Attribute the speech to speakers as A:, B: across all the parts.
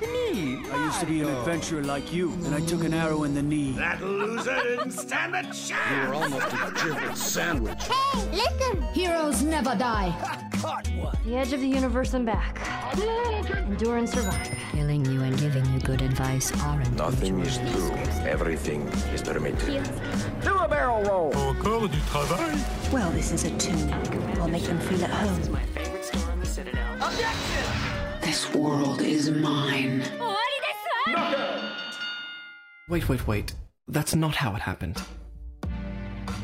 A: Me? I used to be an adventurer like you, and I took an arrow in the knee.
B: That loser didn't stand a chance.
C: You were almost a jibble sandwich.
D: Hey, listen!
E: Heroes never die.
A: Caught one.
F: The edge of the universe and back. Endure and survive.
E: Killing you and giving you good advice aren't
G: Nothing is true. Everything is permitted.
A: Do a barrel roll.
H: Encore du travail
I: Well, this is a tune. We'll make them feel at home.
J: This world is mine.
K: Wait, wait, wait. That's not how it happened.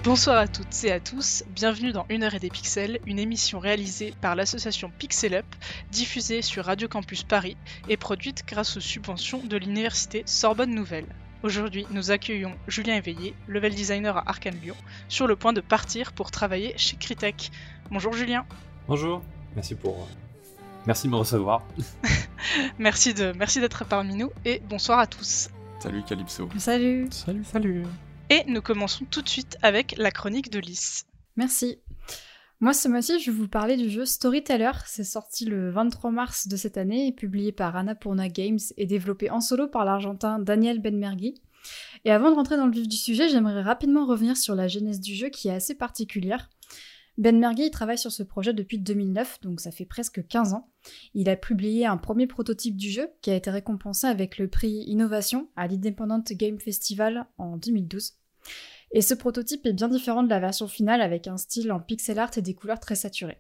L: Bonsoir à toutes et à tous, bienvenue dans Une heure et des pixels, une émission réalisée par l'association Pixel Up, diffusée sur Radio Campus Paris et produite grâce aux subventions de l'université Sorbonne Nouvelle. Aujourd'hui, nous accueillons Julien Éveillé, level designer à Arkane Lyon, sur le point de partir pour travailler chez Critech. Bonjour Julien.
M: Bonjour, merci pour. Merci de me recevoir.
L: Merci de merci d'être parmi nous et bonsoir à tous.
H: Salut Calypso.
N: Salut
M: Salut, salut.
L: Et nous commençons tout de suite avec la chronique de Lys.
N: Merci. Moi, ce mois-ci, je vais vous parler du jeu Storyteller. C'est sorti le 23 mars de cette année et publié par Annapurna Games et développé en solo par l'Argentin Daniel Benmergui. Et avant de rentrer dans le vif du sujet, j'aimerais rapidement revenir sur la genèse du jeu qui est assez particulière. Benmergui travaille sur ce projet depuis 2009, donc ça fait presque 15 ans. Il a publié un premier prototype du jeu qui a été récompensé avec le prix Innovation à l'Independent Game Festival en 2012. Et ce prototype est bien différent de la version finale avec un style en pixel art et des couleurs très saturées.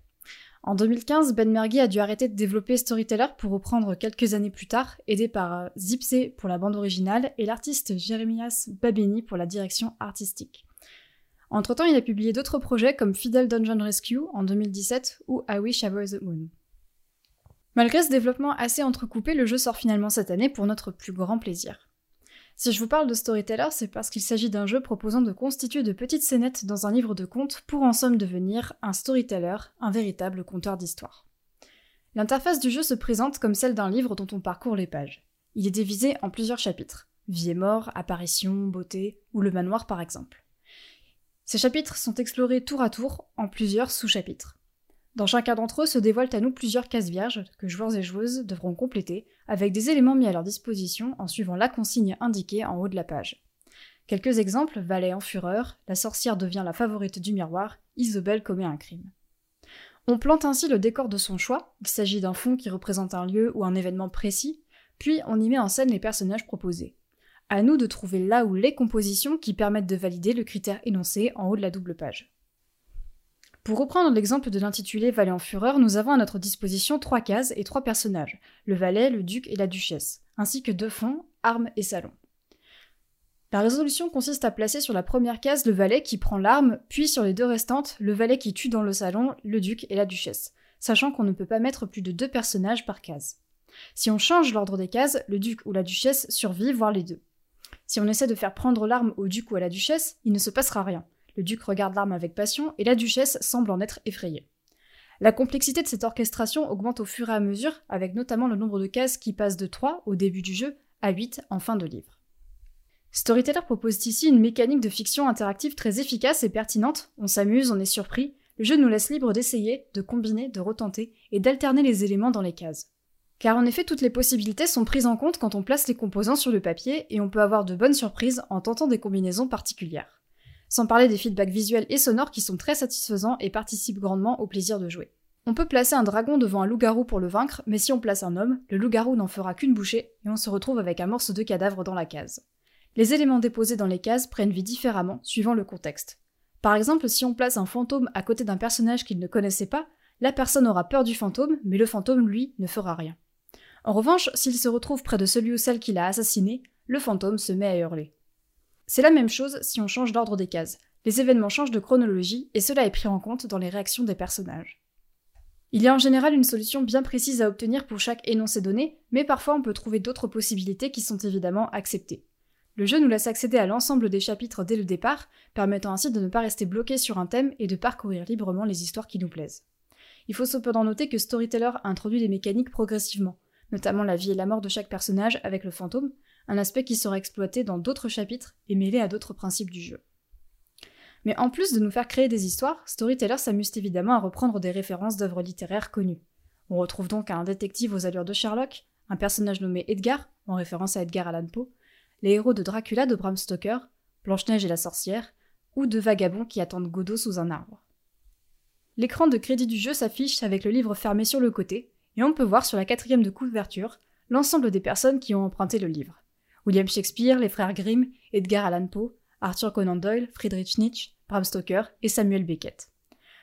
N: En 2015, Ben Mergui a dû arrêter de développer Storyteller pour reprendre quelques années plus tard, aidé par euh, Zipsé pour la bande originale et l'artiste Jeremias Babeni pour la direction artistique. Entre-temps, il a publié d'autres projets comme Fidel Dungeon Rescue en 2017 ou I Wish I Were the Moon. Malgré ce développement assez entrecoupé, le jeu sort finalement cette année pour notre plus grand plaisir. Si je vous parle de Storyteller, c'est parce qu'il s'agit d'un jeu proposant de constituer de petites scénettes dans un livre de contes pour en somme devenir un storyteller, un véritable conteur d'histoire. L'interface du jeu se présente comme celle d'un livre dont on parcourt les pages. Il est divisé en plusieurs chapitres. Vie et mort, apparition, beauté, ou le manoir par exemple. Ces chapitres sont explorés tour à tour en plusieurs sous-chapitres. Dans chacun d'entre eux se dévoilent à nous plusieurs cases vierges que joueurs et joueuses devront compléter avec des éléments mis à leur disposition en suivant la consigne indiquée en haut de la page. Quelques exemples, Valet en fureur, la sorcière devient la favorite du miroir, Isobel commet un crime. On plante ainsi le décor de son choix, il s'agit d'un fond qui représente un lieu ou un événement précis, puis on y met en scène les personnages proposés. À nous de trouver là où les compositions qui permettent de valider le critère énoncé en haut de la double page. Pour reprendre l'exemple de l'intitulé Valet en fureur, nous avons à notre disposition trois cases et trois personnages, le valet, le duc et la duchesse, ainsi que deux fonds, armes et salon. La résolution consiste à placer sur la première case le valet qui prend l'arme, puis sur les deux restantes, le valet qui tue dans le salon, le duc et la duchesse, sachant qu'on ne peut pas mettre plus de deux personnages par case. Si on change l'ordre des cases, le duc ou la duchesse survit, voire les deux. Si on essaie de faire prendre l'arme au duc ou à la duchesse, il ne se passera rien. Le duc regarde l'arme avec passion et la duchesse semble en être effrayée. La complexité de cette orchestration augmente au fur et à mesure, avec notamment le nombre de cases qui passe de 3 au début du jeu à 8 en fin de livre. Storyteller propose ici une mécanique de fiction interactive très efficace et pertinente, on s'amuse, on est surpris, le jeu nous laisse libre d'essayer, de combiner, de retenter et d'alterner les éléments dans les cases. Car en effet, toutes les possibilités sont prises en compte quand on place les composants sur le papier et on peut avoir de bonnes surprises en tentant des combinaisons particulières. Sans parler des feedbacks visuels et sonores qui sont très satisfaisants et participent grandement au plaisir de jouer. On peut placer un dragon devant un loup-garou pour le vaincre, mais si on place un homme, le loup-garou n'en fera qu'une bouchée et on se retrouve avec un morceau de cadavre dans la case. Les éléments déposés dans les cases prennent vie différemment suivant le contexte. Par exemple, si on place un fantôme à côté d'un personnage qu'il ne connaissait pas, la personne aura peur du fantôme, mais le fantôme, lui, ne fera rien. En revanche, s'il se retrouve près de celui ou celle qui l'a assassiné, le fantôme se met à hurler. C'est la même chose si on change l'ordre des cases. Les événements changent de chronologie et cela est pris en compte dans les réactions des personnages. Il y a en général une solution bien précise à obtenir pour chaque énoncé donné, mais parfois on peut trouver d'autres possibilités qui sont évidemment acceptées. Le jeu nous laisse accéder à l'ensemble des chapitres dès le départ, permettant ainsi de ne pas rester bloqué sur un thème et de parcourir librement les histoires qui nous plaisent. Il faut cependant noter que Storyteller introduit les mécaniques progressivement, notamment la vie et la mort de chaque personnage avec le fantôme, un aspect qui sera exploité dans d'autres chapitres et mêlé à d'autres principes du jeu. Mais en plus de nous faire créer des histoires, Storyteller s'amuse évidemment à reprendre des références d'œuvres littéraires connues. On retrouve donc un détective aux allures de Sherlock, un personnage nommé Edgar, en référence à Edgar Allan Poe, les héros de Dracula de Bram Stoker, Blanche-Neige et la sorcière, ou de vagabonds qui attendent Godot sous un arbre. L'écran de crédit du jeu s'affiche avec le livre fermé sur le côté, et on peut voir sur la quatrième de couverture l'ensemble des personnes qui ont emprunté le livre. William Shakespeare, les frères Grimm, Edgar Allan Poe, Arthur Conan Doyle, Friedrich Nietzsche, Bram Stoker et Samuel Beckett.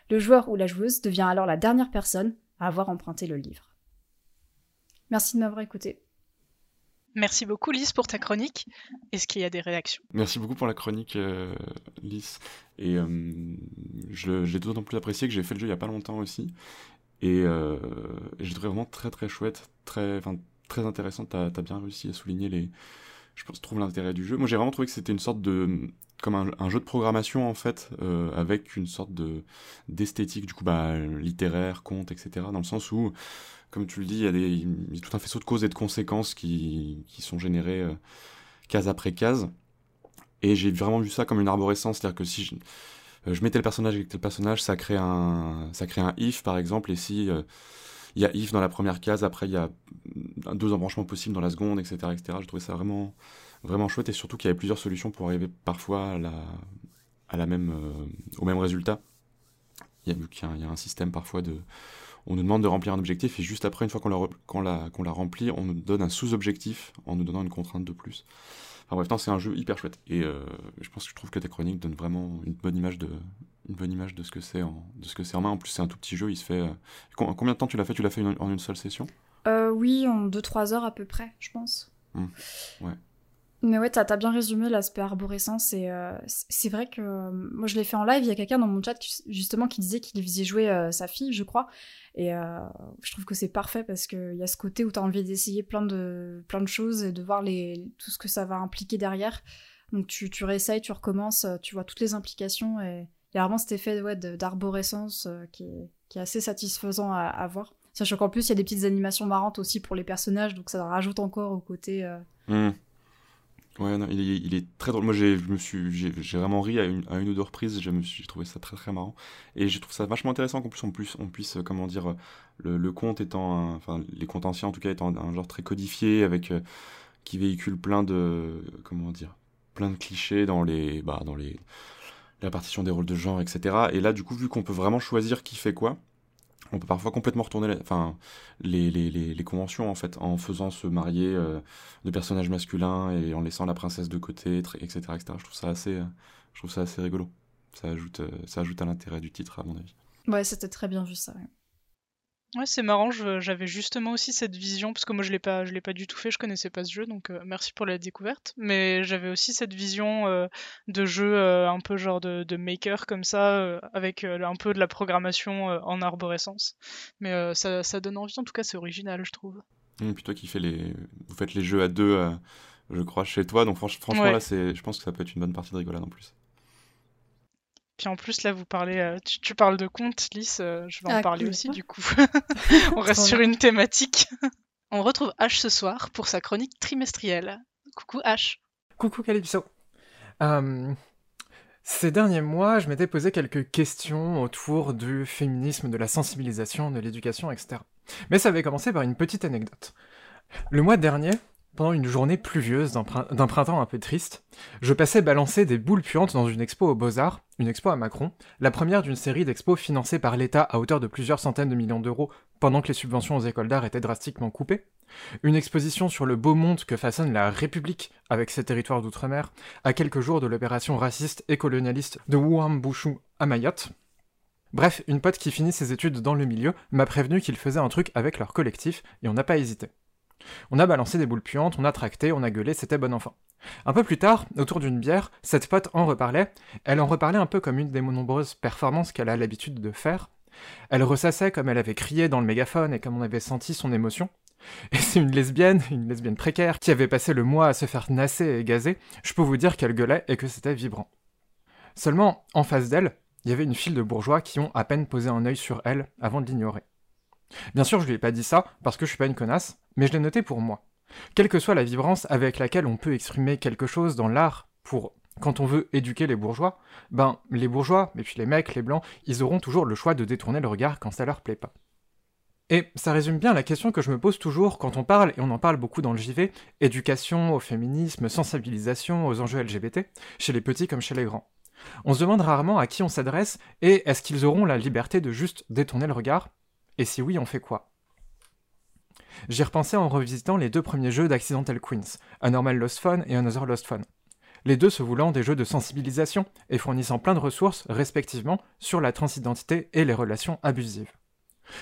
N: Le joueur ou la joueuse devient alors la dernière personne à avoir emprunté le livre. Merci de m'avoir écouté.
L: Merci beaucoup Lys pour ta chronique. Est-ce qu'il y a des réactions?
H: Merci beaucoup pour la chronique euh, Lys. Et euh, j'ai d'autant plus apprécié que j'ai fait le jeu il n'y a pas longtemps aussi. Et, euh, j'ai trouvé vraiment très très chouette, très, très intéressant. Tu as, bien réussi à souligner les... Je pense, trouve l'intérêt du jeu. Moi j'ai vraiment trouvé que c'était une sorte de comme un, jeu de programmation en fait, euh, avec une sorte de d'esthétique du coup bah, littéraire, conte, etc. Dans le sens où, comme tu le dis, il y a, des, il y a tout un faisceau de causes et de conséquences qui, qui sont générées euh, case après case. Et j'ai vraiment vu ça comme une arborescence, c'est-à-dire que si je, euh, je mets tel personnage avec tel personnage, ça crée un, ça crée un if par exemple, et si il y a if dans la première case, après il y a deux embranchements possibles dans la seconde, etc.. Je trouvais ça vraiment vraiment chouette et surtout qu'il y avait plusieurs solutions pour arriver parfois à la, à la même, euh, au même résultat. Il y a, vu qu'il y, a un système parfois de. On nous demande de remplir un objectif et juste après, une fois qu'on l'a, qu'on l'a, rempli, on nous donne un sous-objectif en nous donnant une contrainte de plus. Enfin bref, c'est un jeu hyper chouette. Et euh, je pense que je trouve que tes chroniques donnent vraiment une bonne image de, une bonne image de ce que c'est en, de ce que c'est en main. En plus, c'est un tout petit jeu. Il se fait. Euh, combien de temps tu l'as fait? Tu l'as fait en une seule session?
N: Oui, en 2-3 heures à peu près, je pense.
H: Mmh. Ouais.
N: Mais ouais, t'as as bien résumé l'aspect arborescence et euh, c'est vrai que euh, moi je l'ai fait en live, il y a quelqu'un dans mon chat justement qui disait qu'il faisait jouer euh, sa fille, je crois, et je trouve que c'est parfait parce qu'il y a ce côté où t'as envie d'essayer plein de, choses et de voir les, tout ce que ça va impliquer derrière. Donc tu, réessayes, tu recommences, tu vois toutes les implications et il y a vraiment cet effet ouais, d'arborescence qui, est, assez satisfaisant à, à voir. Sachant qu'en plus il y a des petites animations marrantes aussi pour les personnages, donc ça rajoute encore au côté... Mmh.
H: Ouais, non, il, est, il, est, très drôle. Moi, j'ai, je me suis, j'ai, vraiment ri à une, à une ou deux reprises. J'ai, trouvé ça très très marrant. Et j'ai trouvé ça vachement intéressant qu'en plus on, puisse, on puisse, comment dire, le, le conte étant, enfin, les contes anciens en tout cas étant un genre très codifié, avec euh, qui véhicule plein de, comment dire, plein de clichés dans les, bah, dans les, la partition des rôles de genre, etc. Et là, du coup, vu qu'on peut vraiment choisir qui fait quoi, on peut parfois complètement retourner enfin, les, les, les, conventions en fait en faisant se marier euh, de personnages masculins et en laissant la princesse de côté etc., etc. je trouve ça assez je trouve ça assez rigolo ça ajoute euh, ça ajoute à l'intérêt du titre à mon avis
N: ouais c'était très bien vu ça
L: c'est marrant, j'avais justement aussi cette vision, parce que moi je l'ai pas, je l'ai pas du tout fait, je connaissais pas ce jeu, donc euh, merci pour la découverte. Mais j'avais aussi cette vision euh, de jeu euh, un peu genre de, de maker comme ça, avec un peu de la programmation en arborescence. Mais ça, ça, donne envie, en tout cas c'est original, je trouve.
H: Et puis toi qui fais les, vous faites les jeux à deux, je crois, chez toi, donc franchement là, c'est, je pense que ça peut être une bonne partie de rigolade en plus.
L: Puis en plus, là, vous parlez, euh, tu, parles de contes, Lys, euh, je vais en ah, parler aussi, du coup. On reste sur une thématique. On retrouve H ce soir pour sa chronique trimestrielle. Coucou H.
D: Coucou Calypso. Euh, ces derniers mois, je m'étais posé quelques questions autour du féminisme, de la sensibilisation, de l'éducation, etc. Mais ça avait commencé par une petite anecdote. Le mois dernier, pendant une journée pluvieuse d'un printemps un peu triste, je passais balancer des boules puantes dans une expo aux Beaux-Arts, une expo à Macron, la première d'une série d'expos financées par l'État à hauteur de plusieurs centaines de millions d'euros pendant que les subventions aux écoles d'art étaient drastiquement coupées, une exposition sur le beau monde que façonne la République avec ses territoires d'outre-mer, à quelques jours de l'opération raciste et colonialiste de Wuambushu à Mayotte. Bref, une pote qui finit ses études dans le milieu m'a prévenu qu'il faisait un truc avec leur collectif, et on n'a pas hésité. On a balancé des boules puantes, on a tracté, on a gueulé, c'était bon enfant. Un peu plus tard, autour d'une bière, cette pote en reparlait, elle en reparlait un peu comme une des nombreuses performances qu'elle a l'habitude de faire. Elle ressassait comme elle avait crié dans le mégaphone et comme on avait senti son émotion. Et c'est une lesbienne, une lesbienne précaire, qui avait passé le mois à se faire nasser et gazer, je peux vous dire qu'elle gueulait et que c'était vibrant. Seulement, en face d'elle, il y avait une file de bourgeois qui ont à peine posé un œil sur elle avant de l'ignorer. Bien sûr, je lui ai pas dit ça parce que je suis pas une connasse, mais je l'ai noté pour moi. Quelle que soit la vibrance avec laquelle on peut exprimer quelque chose dans l'art pour quand on veut éduquer les bourgeois, ben les bourgeois, et puis les mecs, les blancs, ils auront toujours le choix de détourner le regard quand ça leur plaît pas. Et ça résume bien la question que je me pose toujours quand on parle, et on en parle beaucoup dans le JV, éducation, au féminisme, sensibilisation, aux enjeux LGBT, chez les petits comme chez les grands. On se demande rarement à qui on s'adresse, et est-ce qu'ils auront la liberté de juste détourner le regard? Et si oui, on fait quoi? J'y repensais en revisitant les deux premiers jeux d'Accidental Queens, A Normal Lost Fun et Another Lost Fun. Les deux se voulant des jeux de sensibilisation et fournissant plein de ressources, respectivement, sur la transidentité et les relations abusives.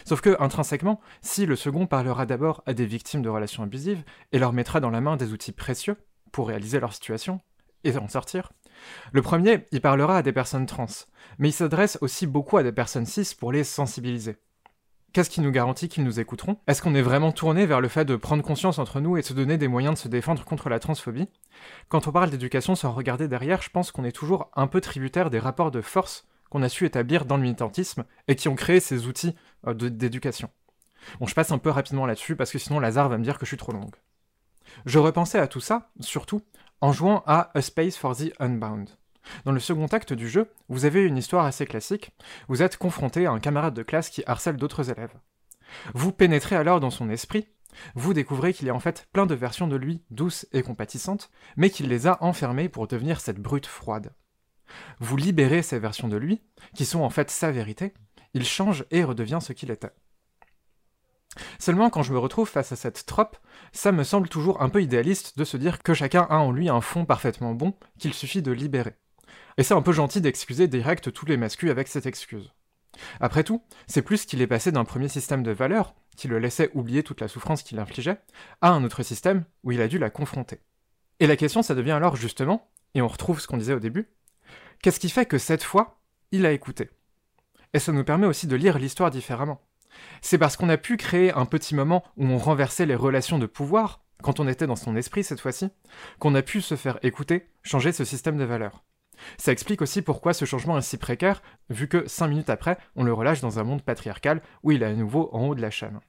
D: Sauf que, intrinsèquement, si le second parlera d'abord à des victimes de relations abusives et leur mettra dans la main des outils précieux pour réaliser leur situation et en sortir, le premier, il parlera à des personnes trans, mais il s'adresse aussi beaucoup à des personnes cis pour les sensibiliser. Qu'est-ce qui nous garantit qu'ils nous écouteront? Est-ce qu'on est vraiment tourné vers le fait de prendre conscience entre nous et de se donner des moyens de se défendre contre la transphobie? Quand on parle d'éducation sans regarder derrière, je pense qu'on est toujours un peu tributaire des rapports de force qu'on a su établir dans le militantisme et qui ont créé ces outils euh, d'éducation. Bon, je passe un peu rapidement là-dessus parce que sinon Lazare va me dire que je suis trop longue. Je repensais à tout ça, surtout, en jouant à A Space for the Unbound. Dans le second acte du jeu, vous avez une histoire assez classique. Vous êtes confronté à un camarade de classe qui harcèle d'autres élèves. Vous pénétrez alors dans son esprit, vous découvrez qu'il y a en fait plein de versions de lui douces et compatissantes, mais qu'il les a enfermées pour devenir cette brute froide. Vous libérez ces versions de lui, qui sont en fait sa vérité, il change et redevient ce qu'il était. Seulement quand je me retrouve face à cette trope, ça me semble toujours un peu idéaliste de se dire que chacun a en lui un fond parfaitement bon qu'il suffit de libérer. Et c'est un peu gentil d'excuser direct tous les mascus avec cette excuse. Après tout, c'est plus qu'il est passé d'un premier système de valeurs, qui le laissait oublier toute la souffrance qu'il infligeait, à un autre système où il a dû la confronter. Et la question, ça devient alors justement, et on retrouve ce qu'on disait au début, qu'est-ce qui fait que cette fois, il a écouté? Et ça nous permet aussi de lire l'histoire différemment. C'est parce qu'on a pu créer un petit moment où on renversait les relations de pouvoir, quand on était dans son esprit cette fois-ci, qu'on a pu se faire écouter, changer ce système de valeurs. Ça explique aussi pourquoi ce changement est si précaire, vu que cinq minutes après, on le relâche dans un monde patriarcal où il est à nouveau en haut de la chaîne.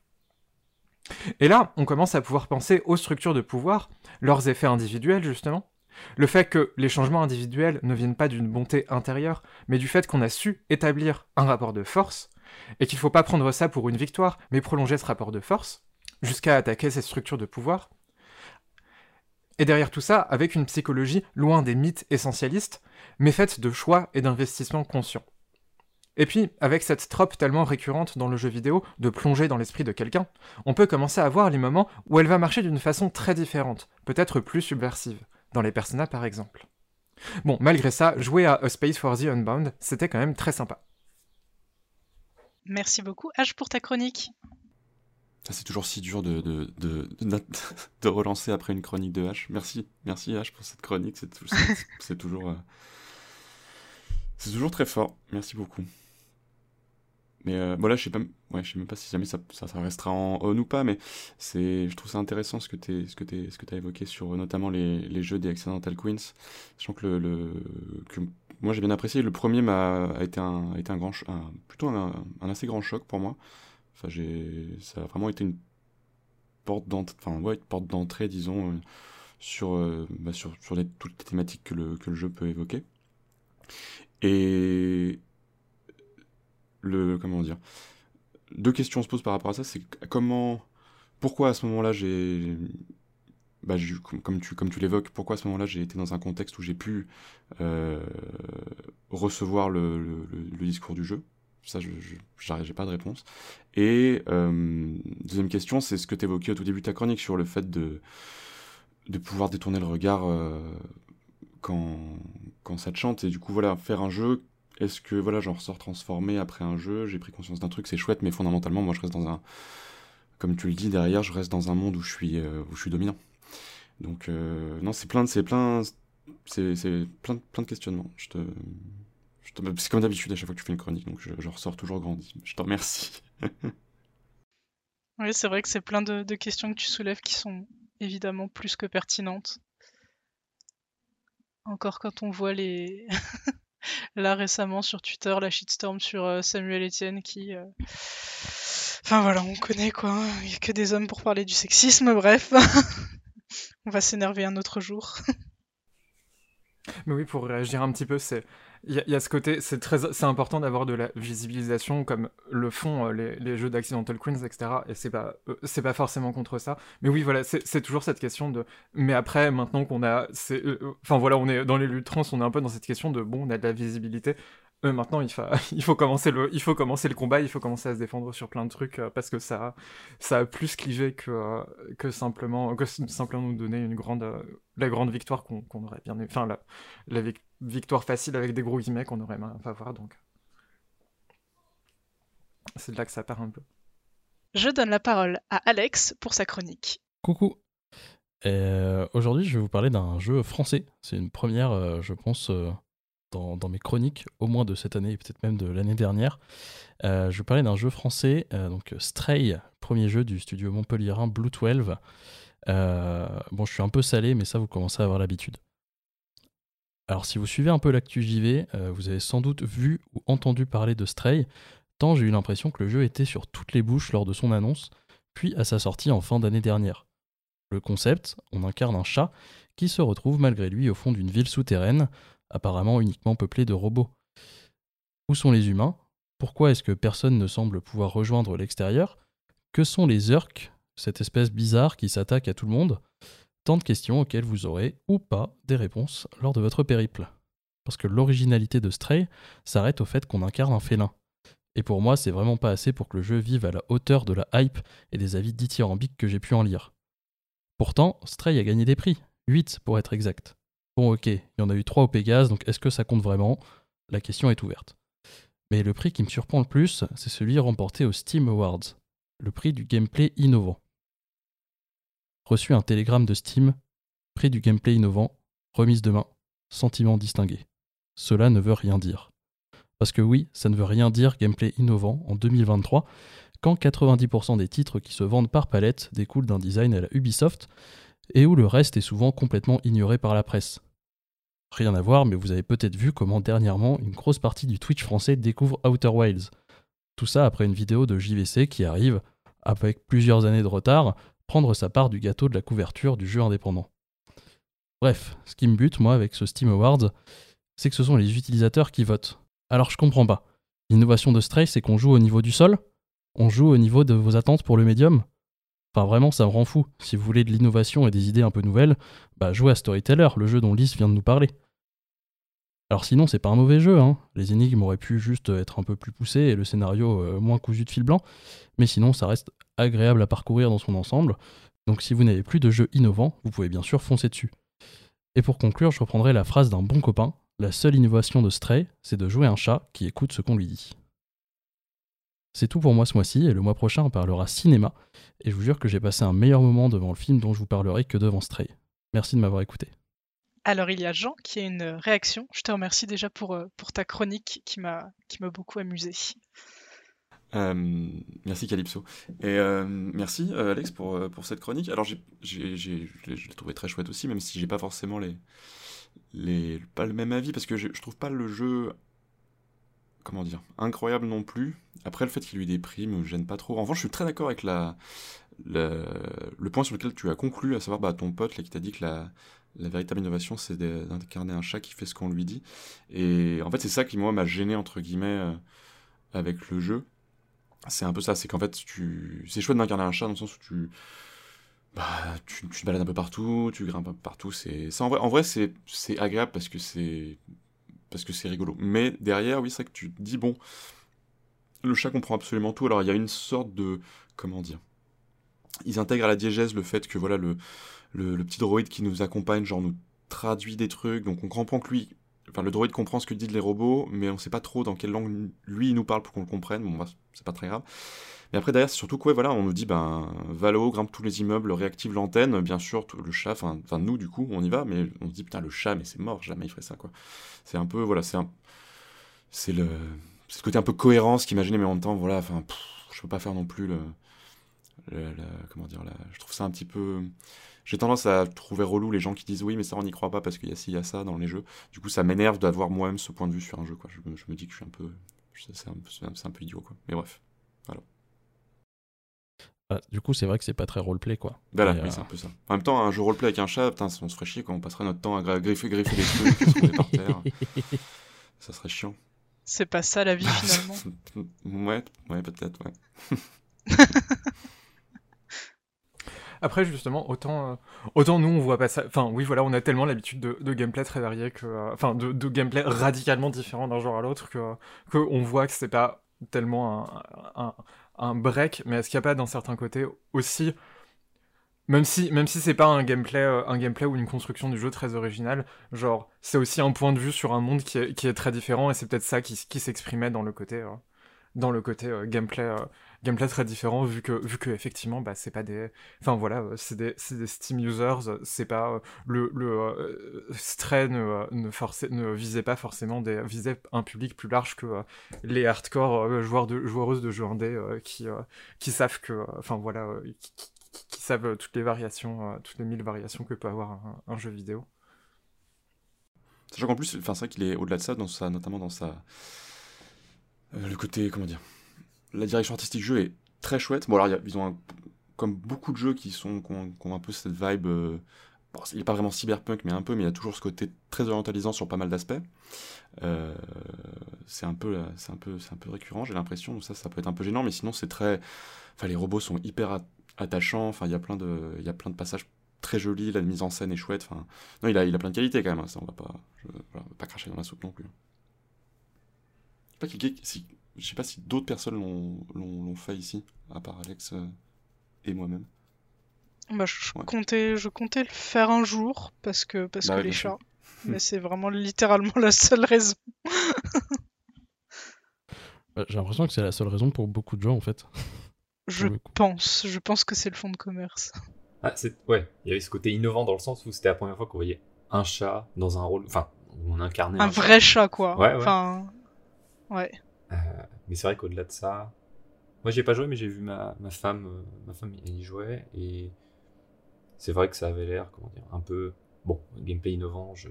D: Et là, on commence à pouvoir penser aux structures de pouvoir, leurs effets individuels justement, le fait que les changements individuels ne viennent pas d'une bonté intérieure, mais du fait qu'on a su établir un rapport de force, et qu'il ne faut pas prendre ça pour une victoire, mais prolonger ce rapport de force, jusqu'à attaquer ces structures de pouvoir, et derrière tout ça, avec une psychologie loin des mythes essentialistes, mais faite de choix et d'investissements conscients. Et puis, avec cette trope tellement récurrente dans le jeu vidéo de plonger dans l'esprit de quelqu'un, on peut commencer à voir les moments où elle va marcher d'une façon très différente, peut-être plus subversive, dans les personnages par exemple. Bon, malgré ça, jouer à A Space for the Unbound, c'était quand même très sympa.
L: Merci beaucoup, H, pour ta chronique.
H: C'est toujours si dur de, de, de, de, relancer après une chronique de H. Merci, merci H pour cette chronique. C'est toujours, euh, c'est toujours très fort. Merci beaucoup. Mais euh, bon là, je sais ouais, sais même pas si jamais ça, ça, restera en on ou pas, mais c'est, je trouve ça intéressant ce que tu ce que t'es, ce que as évoqué sur notamment les, les jeux des Accidental Queens. Sachant que le, le que moi j'ai bien apprécié. Le premier m'a a été un, été un grand, plutôt un assez grand choc pour moi. Enfin, j'ai, ça a vraiment été une porte d'entrée, enfin, ouais, porte d'entrée, disons, euh, sur, euh, bah, sur, sur toutes les thématiques que le, que le jeu peut évoquer. Et le, comment dire, deux questions se posent par rapport à ça, c'est comment, pourquoi à ce moment-là j'ai, bah, comme tu, comme tu l'évoques, pourquoi à ce moment-là j'ai été dans un contexte où j'ai pu euh, recevoir le, discours du jeu? Ça, je n'ai pas de réponse. Et euh, deuxième question, c'est ce que tu évoquais au tout début de ta chronique sur le fait de, de pouvoir détourner le regard euh, quand, quand ça te chante. Et du coup, voilà, faire un jeu, est-ce que voilà, j'en ressors transformé après un jeu? J'ai pris conscience d'un truc, c'est chouette, mais fondamentalement, moi, je reste dans un. Comme tu le dis derrière, je reste dans un monde où je suis, euh, où je suis dominant. Donc, non, c'est plein, c'est plein, plein, plein de questionnements. Je te, c'est comme d'habitude à chaque fois que tu fais une chronique, donc je, ressors toujours grandi. Je t'en remercie.
L: oui, c'est vrai que c'est plein de, questions que tu soulèves qui sont évidemment plus que pertinentes. Encore quand on voit les. Là récemment sur Twitter, la shitstorm sur euh, Samuel Etienne qui. Euh, enfin voilà, on connaît quoi. Hein. Il n'y a que des hommes pour parler du sexisme, bref. on va s'énerver un autre jour.
D: Mais oui, pour réagir un petit peu, c'est il y, a ce côté, c'est très, c'est important d'avoir de la visibilisation comme le font euh, les, les, jeux d'Accidental Queens, etc. Et c'est pas, euh, c'est pas forcément contre ça. Mais oui, voilà, c'est toujours cette question de. Mais après, maintenant qu'on a, euh, enfin voilà, on est dans les luttes trans, on est un peu dans cette question de bon, on a de la visibilité. Euh, maintenant, il, il, faut commencer le, il faut commencer le combat, il faut commencer à se défendre sur plein de trucs euh, parce que ça, ça a plus clivé que, euh, que, simplement, que simplement nous donner une grande, la grande victoire qu'on aurait bien Enfin, la, la victoire facile avec des gros guillemets qu'on aurait pas voir. Donc, c'est de là que ça part un peu.
L: Je donne la parole à Alex pour sa chronique.
O: Coucou. Aujourd'hui, je vais vous parler d'un jeu français. C'est une première, je pense dans, mes chroniques, au moins de cette année et peut-être même de l'année dernière. Euh, je parler d'un jeu français, euh, donc Stray, premier jeu du studio montpellierin Blue 12. Euh, bon, je suis un peu salé, mais ça, vous commencez à avoir l'habitude. Alors, si vous suivez un peu l'actu JV, vous avez sans doute vu ou entendu parler de Stray, tant j'ai eu l'impression que le jeu était sur toutes les bouches lors de son annonce, puis à sa sortie en fin d'année dernière. Le concept, on incarne un chat qui se retrouve malgré lui au fond d'une ville souterraine, apparemment uniquement peuplé de robots. Où sont les humains? Pourquoi est-ce que personne ne semble pouvoir rejoindre l'extérieur? Que sont les Urks, cette espèce bizarre qui s'attaque à tout le monde? Tant de questions auxquelles vous aurez, ou pas, des réponses lors de votre périple. Parce que l'originalité de Stray s'arrête au fait qu'on incarne un félin. Et pour moi, c'est vraiment pas assez pour que le jeu vive à la hauteur de la hype et des avis dithyrambiques que j'ai pu en lire. Pourtant, Stray a gagné des prix, 8 pour être exact. Bon, ok, il y en a eu trois au Pégase, donc est-ce que ça compte vraiment? La question est ouverte. Mais le prix qui me surprend le plus, c'est celui remporté au Steam Awards, le prix du gameplay innovant. Reçu un télégramme de Steam, prix du gameplay innovant, remise demain, sentiment distingué. Cela ne veut rien dire. Parce que oui, ça ne veut rien dire gameplay innovant en 2023, quand 90% des titres qui se vendent par palette découlent d'un design à la Ubisoft, et où le reste est souvent complètement ignoré par la presse. Rien à voir, mais vous avez peut-être vu comment dernièrement une grosse partie du Twitch français découvre Outer Wilds. Tout ça après une vidéo de JVC qui arrive, avec plusieurs années de retard, prendre sa part du gâteau de la couverture du jeu indépendant. Bref, ce qui me bute, moi, avec ce Steam Awards, c'est que ce sont les utilisateurs qui votent. Alors je comprends pas. L'innovation de Stray, c'est qu'on joue au niveau du sol? On joue au niveau de vos attentes pour le médium? Enfin, vraiment, ça me rend fou. Si vous voulez de l'innovation et des idées un peu nouvelles, bah jouez à Storyteller, le jeu dont Lys vient de nous parler. Alors sinon, c'est pas un mauvais jeu, hein. les énigmes auraient pu juste être un peu plus poussées et le scénario euh, moins cousu de fil blanc, mais sinon, ça reste agréable à parcourir dans son ensemble. Donc si vous n'avez plus de jeux innovants, vous pouvez bien sûr foncer dessus. Et pour conclure, je reprendrai la phrase d'un bon copain la seule innovation de Stray, c'est de jouer un chat qui écoute ce qu'on lui dit. C'est tout pour moi ce mois-ci, et le mois prochain on parlera cinéma, et je vous jure que j'ai passé un meilleur moment devant le film dont je vous parlerai que devant Stray. Merci de m'avoir écouté.
L: Alors il y a Jean qui a une réaction. Je te remercie déjà pour, euh, ta chronique qui m'a beaucoup amusé.
H: Euh, merci Calypso. Euh, merci Alex pour, cette chronique. Alors j'ai, je l'ai trouvé très chouette aussi, même si j'ai pas forcément les, pas le même avis, parce que je, trouve pas le jeu incroyable non plus. Après, le fait qu'il ait eu des prix me gêne pas trop. En revanche, je suis très d'accord avec la, le point sur lequel tu as conclu, à savoir bah, ton pote qui t'a dit que la, la véritable innovation, c'est d'incarner un chat qui fait ce qu'on lui dit. Et en fait, c'est ça qui, moi, m'a gêné, entre guillemets, euh, avec le jeu. C'est un peu ça, c'est qu'en fait, tu... c'est chouette d'incarner un chat dans le sens où tu... Bah, tu, te balades un peu partout, tu grimpes un peu partout. C'est, en vrai, en vrai c'est, agréable parce que c'est parce que c'est rigolo. Mais derrière, oui, c'est vrai que tu dis, bon, le chat comprend absolument tout. Alors il y a une sorte de. Comment dire Ils intègrent à la diégèse le fait que voilà le, le, petit droïde qui nous accompagne, genre nous traduit des trucs, donc on comprend que lui. Enfin, le droïde comprend ce que disent les robots, mais on sait pas trop dans quelle langue lui il nous parle pour qu'on le comprenne. Bon, bah, c'est pas très grave. Mais après, derrière, c'est surtout quoi, voilà, on nous dit, ben, Valo grimpe tous les immeubles, réactive l'antenne, bien sûr, le chat, enfin, nous, du coup, on y va, mais on se dit, putain, le chat, mais c'est mort, jamais il ferait ça, quoi. C'est un peu, voilà, c'est un. C'est le. C'est ce côté un peu cohérence qu'imaginer, mais en même temps, voilà, enfin, je peux pas faire non plus le. comment dire, je trouve ça un petit peu. J'ai tendance à trouver relou les gens qui disent oui, mais ça on n'y croit pas parce qu'il y a ci, il y a ça dans les jeux. Du coup, ça m'énerve d'avoir moi-même ce point de vue sur un jeu. Quoi. Je, me, dis que je suis un peu. C'est un, un, peu idiot, quoi. Mais bref, voilà.
O: Bah, du coup, c'est vrai que c'est pas très roleplay, quoi.
H: Voilà, oui,
O: euh,
H: c'est un peu ça. En même temps, un jeu roleplay avec un chat, putain, on se ferait chier quand on passerait notre temps à griffer, griffer des trucs, par terre. Ça serait chiant.
L: C'est pas ça la vie finalement.
H: ouais, ouais, peut-être, ouais.
D: Après, justement, autant, euh, autant nous, on voit pas ça. Enfin, oui, voilà, on a tellement l'habitude de, gameplay très varié que. euh, Enfin, de, gameplay radicalement différent d'un genre à l'autre que, on voit que c'est pas tellement un, un, break, mais est-ce qu'il n'y a pas d'un certain côté aussi. Même si, même si c'est pas un gameplay, euh, un gameplay ou une construction du jeu très original, genre, c'est aussi un point de vue sur un monde qui est, qui est très différent et c'est peut-être ça qui, qui s'exprimait dans le côté, euh, dans le côté euh, gameplay, euh, gameplay très différent vu que, vu que effectivement, bah, c'est pas des, enfin voilà, euh, c'est des, des Steam users, euh, c'est pas euh, le, le Stray ne, ne, ne visait pas forcément des, visait un public plus large que les hardcore joueurs de, joueuses de jeux indés euh, qui, qui savent que, enfin voilà, qui, savent toutes les variations, toutes les mille variations que peut avoir un, un jeu vidéo.
H: Sachant qu'en plus, enfin, c'est vrai qu'il est au-delà de ça, dans sa, notamment dans sa. le côté, comment dire. La direction artistique du jeu est très chouette. Bon, alors, ils ont comme beaucoup de jeux qui, sont, qui, ont, un peu cette vibe. euh, il n'est pas vraiment cyberpunk, mais un peu, mais il y a toujours ce côté très orientalisant sur pas mal d'aspects. Euh, c'est un, peu, un, un peu récurrent, j'ai l'impression. Ça, ça peut être un peu gênant, mais sinon, c'est très. Enfin, les robots sont hyper at- attachants. Enfin, il y a plein de, passages très jolis. La mise en scène est chouette. Enfin, non, il a, il a plein de qualités quand même. hein, Ça, on va pas, voilà, va pas cracher dans la soupe non plus. Pas, si, je sais pas si d'autres personnes l'ont, fait ici, à part Alex euh, et moi-même.
L: Bah, je, comptais, je comptais le faire un jour parce que, parce
H: Bah
L: que
H: ouais,
L: les chats. Mais c'est vraiment littéralement la seule raison.
O: bah, J'ai l'impression que c'est la seule raison pour beaucoup de gens, en fait.
L: Je pense, je pense que c'est le fond de commerce.
M: Ah, c'est... Ouais, il y avait ce côté innovant dans le sens où c'était la première fois qu'on voyait un chat dans un rôle. Enfin, où on incarnait
L: Un vrai chat, quoi.
M: Ouais, ouais.
L: Enfin, ouais.
M: Euh, mais c'est vrai qu'au-delà de ça, moi j'ai pas joué, mais j'ai vu ma, ma femme, euh, ma femme y jouait et c'est vrai que ça avait l'air, comment dire, un peu bon, gameplay innovant. Je,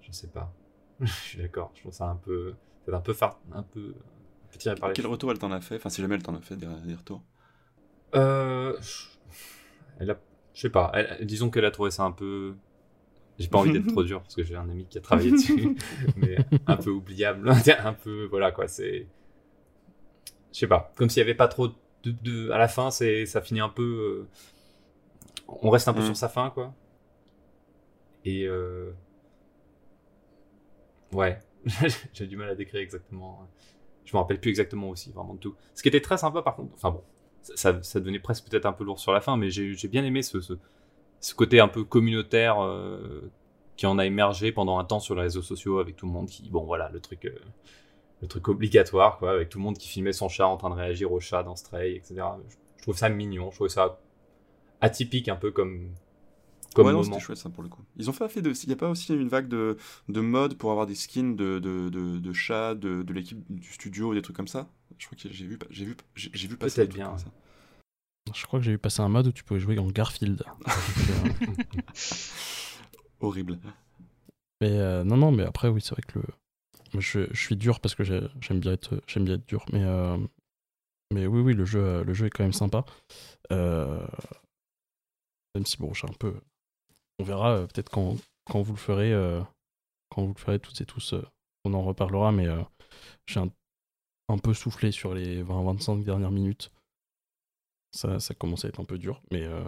M: je sais pas. je suis d'accord. Je trouve ça un peu, c'est un peu far, un peu, un peu tiré par les
H: Quel retour elle t'en a fait? Enfin, si jamais elle t'en a fait des, des retours.
M: Euh, je- elle a, je sais pas. elle- disons qu'elle a trouvé ça un peu. J'ai pas envie d'être trop dur parce que j'ai un ami qui a travaillé dessus, mais un peu oubliable, un peu voilà quoi. C'est, je sais pas, comme s'il y avait pas trop de, de- à la fin, c'est ça finit un peu. euh, On reste un peu
H: Mm.
M: sur sa fin quoi. Et euh, ouais, j'ai du mal à décrire exactement. Je me rappelle plus exactement aussi vraiment de tout. Ce qui était très sympa par contre, enfin bon, ça, ça devenait presque peut-être un peu lourd sur la fin, mais j'ai j'ai bien aimé ce, ce, ce côté un peu communautaire euh, qui en a émergé pendant un temps sur les réseaux sociaux avec tout le monde qui, bon voilà, le truc, euh, le truc obligatoire quoi, avec tout le monde qui filmait son chat en train de réagir au chat dans Stray, etc. Je, je trouve ça mignon, je trouve ça atypique un peu comme comme
H: ouais, non, c'était chouette ça pour le coup. Ils ont fait, fait de. Il n'y a pas aussi une vague de, de mode pour avoir des skins de, de, de, de chats de, de l'équipe du studio, des trucs comme ça? Je crois que j'ai vu, j'ai vu, j'ai vu passer
M: Peut-être
H: des trucs
M: bien,
H: comme ça.
O: Je crois que j'ai vu passer un mode où tu pouvais jouer en Garfield. Euh,
H: Horrible.
O: Mais euh, non, non, mais après, oui, c'est vrai que le... je, je suis dur parce que j'ai- j'aime bien être, j'aime bien être dur. Mais, euh, mais oui, oui, le jeu, le jeu est quand même sympa. Euh, Même si bon, j'ai un peu, on verra peut-être quand, quand vous le ferez, quand vous le ferez toutes et tous, on en reparlera. Mais j'ai un, un peu soufflé sur les 20-25 dernières minutes. Ça, ça commence à être un peu dur, mais euh,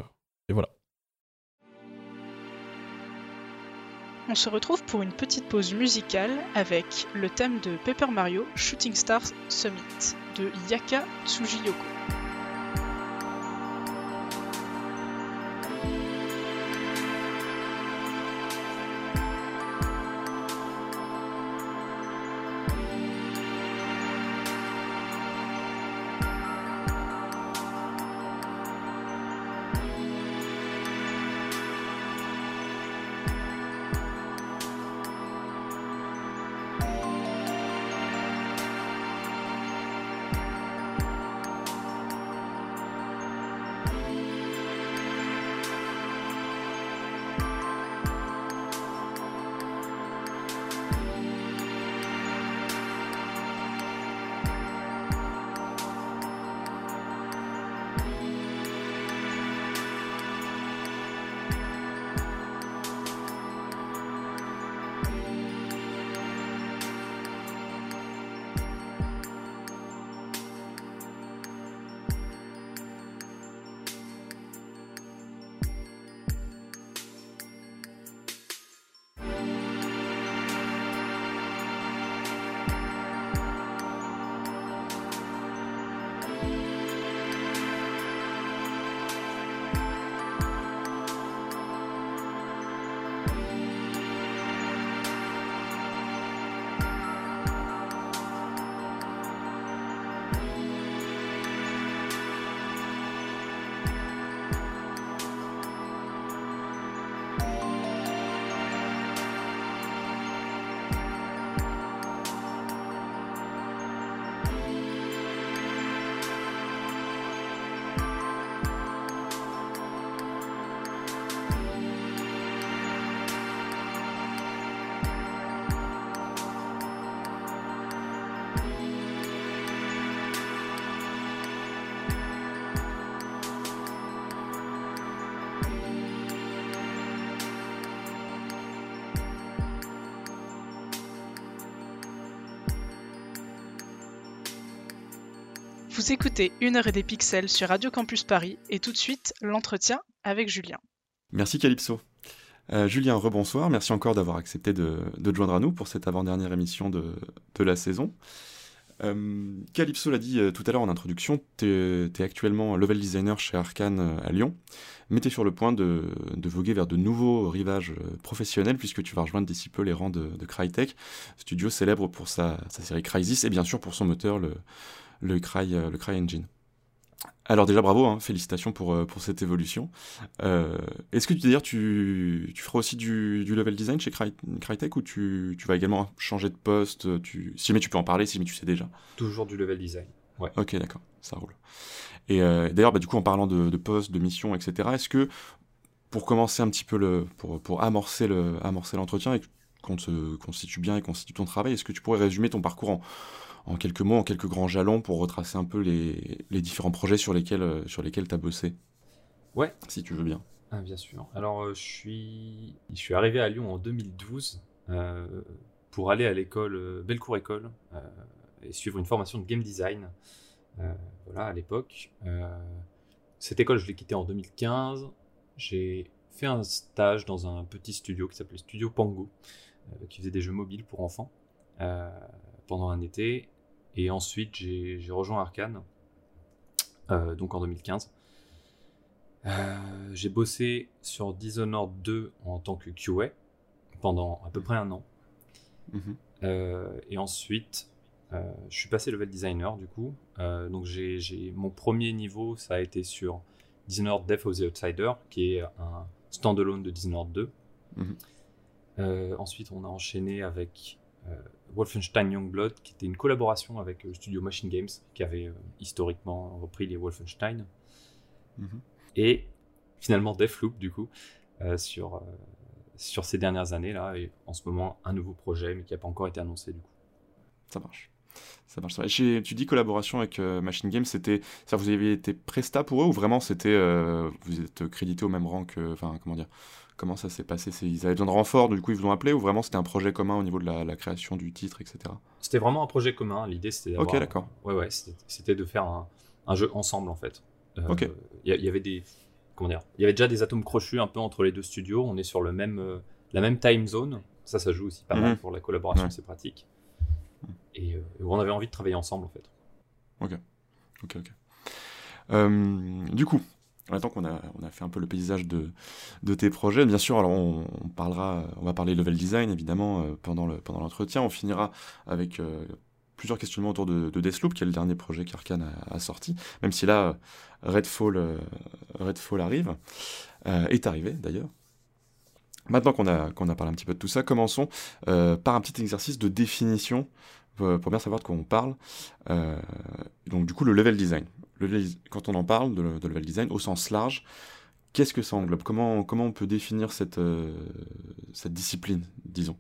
O: et voilà.
L: On se retrouve pour une petite pause musicale avec le thème de Paper Mario Shooting Stars Summit de Yaka Tsujiyoko. Vous écoutez Une heure et des pixels sur Radio Campus Paris et tout de suite l'entretien avec Julien.
H: Merci Calypso. Euh, Julien, rebonsoir. Merci encore d'avoir accepté de, de, te joindre à nous pour cette avant-dernière émission de, de, la saison. Euh, Calypso l'a dit euh, tout à l'heure en introduction, tu es, actuellement level designer chez Arkane à Lyon, mais tu es sur le point de, de, voguer vers de nouveaux rivages professionnels puisque tu vas rejoindre d'ici peu les rangs de, de Crytek, studio célèbre pour sa, sa, série Crysis et bien sûr pour son moteur, le, le, Cry, le Cry Engine. Alors déjà bravo, hein, félicitations pour, pour cette évolution. Euh, Est-ce que d'ailleurs tu, tu feras aussi du, du level design chez Cry, Crytek ou tu, tu, vas également changer de poste tu, Si jamais tu peux en parler, si jamais tu sais déjà?
M: Toujours du level design, ouais.
H: Ok d'accord, ça roule. Et euh, d'ailleurs bah, du coup en parlant de, de poste, de mission, etc., est-ce que pour commencer un petit peu le... pour, pour amorcer l'entretien le, amorcer et qu'on se constitue bien et constitue ton travail, est-ce que tu pourrais résumer ton parcours en en quelques mots, en quelques grands jalons pour retracer un peu les, les différents projets sur lesquels, euh, sur lesquels tu as bossé
M: Ouais.
H: Si tu veux bien.
M: Ah, bien sûr. Alors, euh, je, suis... je suis arrivé à Lyon en 2012 euh, pour aller à l'école, Bellecour École, euh, et suivre une formation de game design. voilà, à l'époque. cette école, je l'ai quittée en 2015. J'ai fait un stage dans un petit studio qui s'appelait Studio Pango, qui faisait des jeux mobiles pour enfants pendant un été. Et ensuite, j'ai rejoint Arkane, euh, donc en 2015. Euh, j'ai bossé sur Dishonored 2 en tant que QA pendant à peu près un an.
H: Mm
M: -hmm. euh, et ensuite, je suis passé level designer du coup. Donc j'ai mon premier niveau, ça a été sur Dishonored Death of the Outsider, qui est un standalone de Dishonored 2.
H: Mm
M: -hmm. ensuite, on a enchaîné avec euh, Wolfenstein Youngblood, qui était une collaboration avec le studio Machine Games, qui avait euh, historiquement repris les Wolfenstein.
H: Mm -hmm.
M: Et finalement Deathloop, du coup, euh, sur, sur ces dernières années, là, et en ce moment, un nouveau projet, mais qui n'a pas encore été annoncé, du coup.
H: Ça marche. Ça marche. Chez, tu dis collaboration avec euh, Machine Games, c'était ça vous avez été presta pour eux ou vraiment c'était euh, vous êtes crédité au même rang que enfin comment dire comment ça s'est passé Ils avaient besoin de renfort, du coup ils vous ont appelé ou vraiment c'était un projet commun au niveau de la, la création du titre, etc.
M: C'était vraiment un projet commun. L'idée c'était
H: Ok d'accord.
M: Ouais ouais, c'était de faire un, un, jeu ensemble en fait.
H: Euh, ok.
M: Il y, y, avait des comment dire Il y avait déjà des atomes crochus un peu entre les deux studios. On est sur le même la même time zone. Ça ça joue aussi pas
H: Mhm.
M: mal pour la collaboration,
H: Ouais.
M: c'est pratique. Et euh, on avait envie de travailler ensemble en fait.
H: Ok, ok, ok. Euh, du coup, maintenant qu'on a, a fait un peu le paysage de, tes projets, bien sûr, alors on, parlera, on va parler level design évidemment euh, pendant le pendant l'entretien. On finira avec euh, plusieurs questionnements autour de, de Deathloop, qui est le dernier projet qu'Arkane a, sorti, même si là Redfall, euh, arrive, est arrivé d'ailleurs. Maintenant qu'on a, parlé un petit peu de tout ça, commençons par un petit exercice de définition pour bien savoir de quoi on parle. Donc du coup, le level design. Le quand on en parle de, de, level design au sens large, qu'est-ce que ça englobe? Comment, comment on peut définir cette, euh, cette discipline, disons?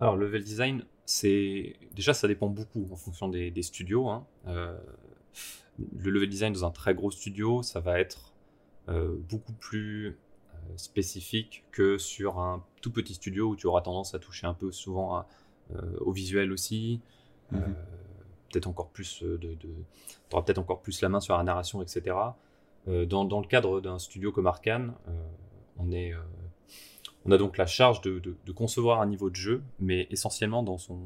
M: Alors, le level design, c'est déjà ça dépend beaucoup en fonction des, des studios. Hein. Euh, le level design dans un très gros studio, ça va être euh, beaucoup plus spécifique que sur un tout petit studio où tu auras tendance à toucher un peu souvent à, au visuel aussi,
H: Mhm.
M: Euh, peut-être encore plus de, de... auras peut-être encore plus la main sur la narration, etc. Euh, dans, le cadre d'un studio comme Arkane, euh, on est, on a donc la charge de, concevoir un niveau de jeu, mais essentiellement dans son,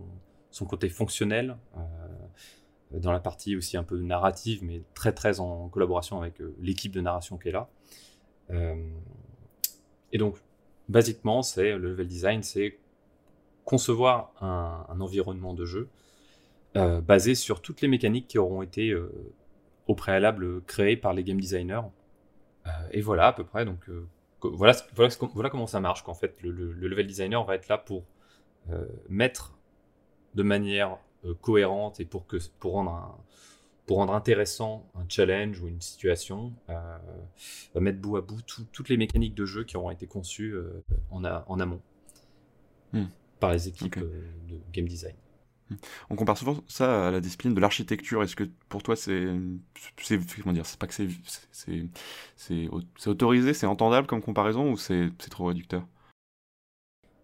M: son côté fonctionnel, euh, dans la partie aussi un peu narrative, mais très très en collaboration avec l'équipe de narration qui est là. Et donc, basiquement, c'est le level design, c'est concevoir un, environnement de jeu euh, basé sur toutes les mécaniques qui auront été euh, au préalable créées par les game designers. Euh, et voilà à peu près. Donc voilà, voilà, voilà, comment ça marche. Qu'en fait, le, le, le, level designer va être là pour mettre de manière cohérente et pour que pour rendre un, pour rendre intéressant un challenge ou une situation, va mettre bout à bout tout, toutes les mécaniques de jeu qui auront été conçues en, a, en, amont
H: hmm.
M: par les équipes okay. de game design.
H: On compare souvent ça à la discipline de l'architecture. Est-ce que pour toi c'est, comment dire, c'est pas que c'est, autorisé, c'est entendable comme comparaison ou c'est, trop réducteur?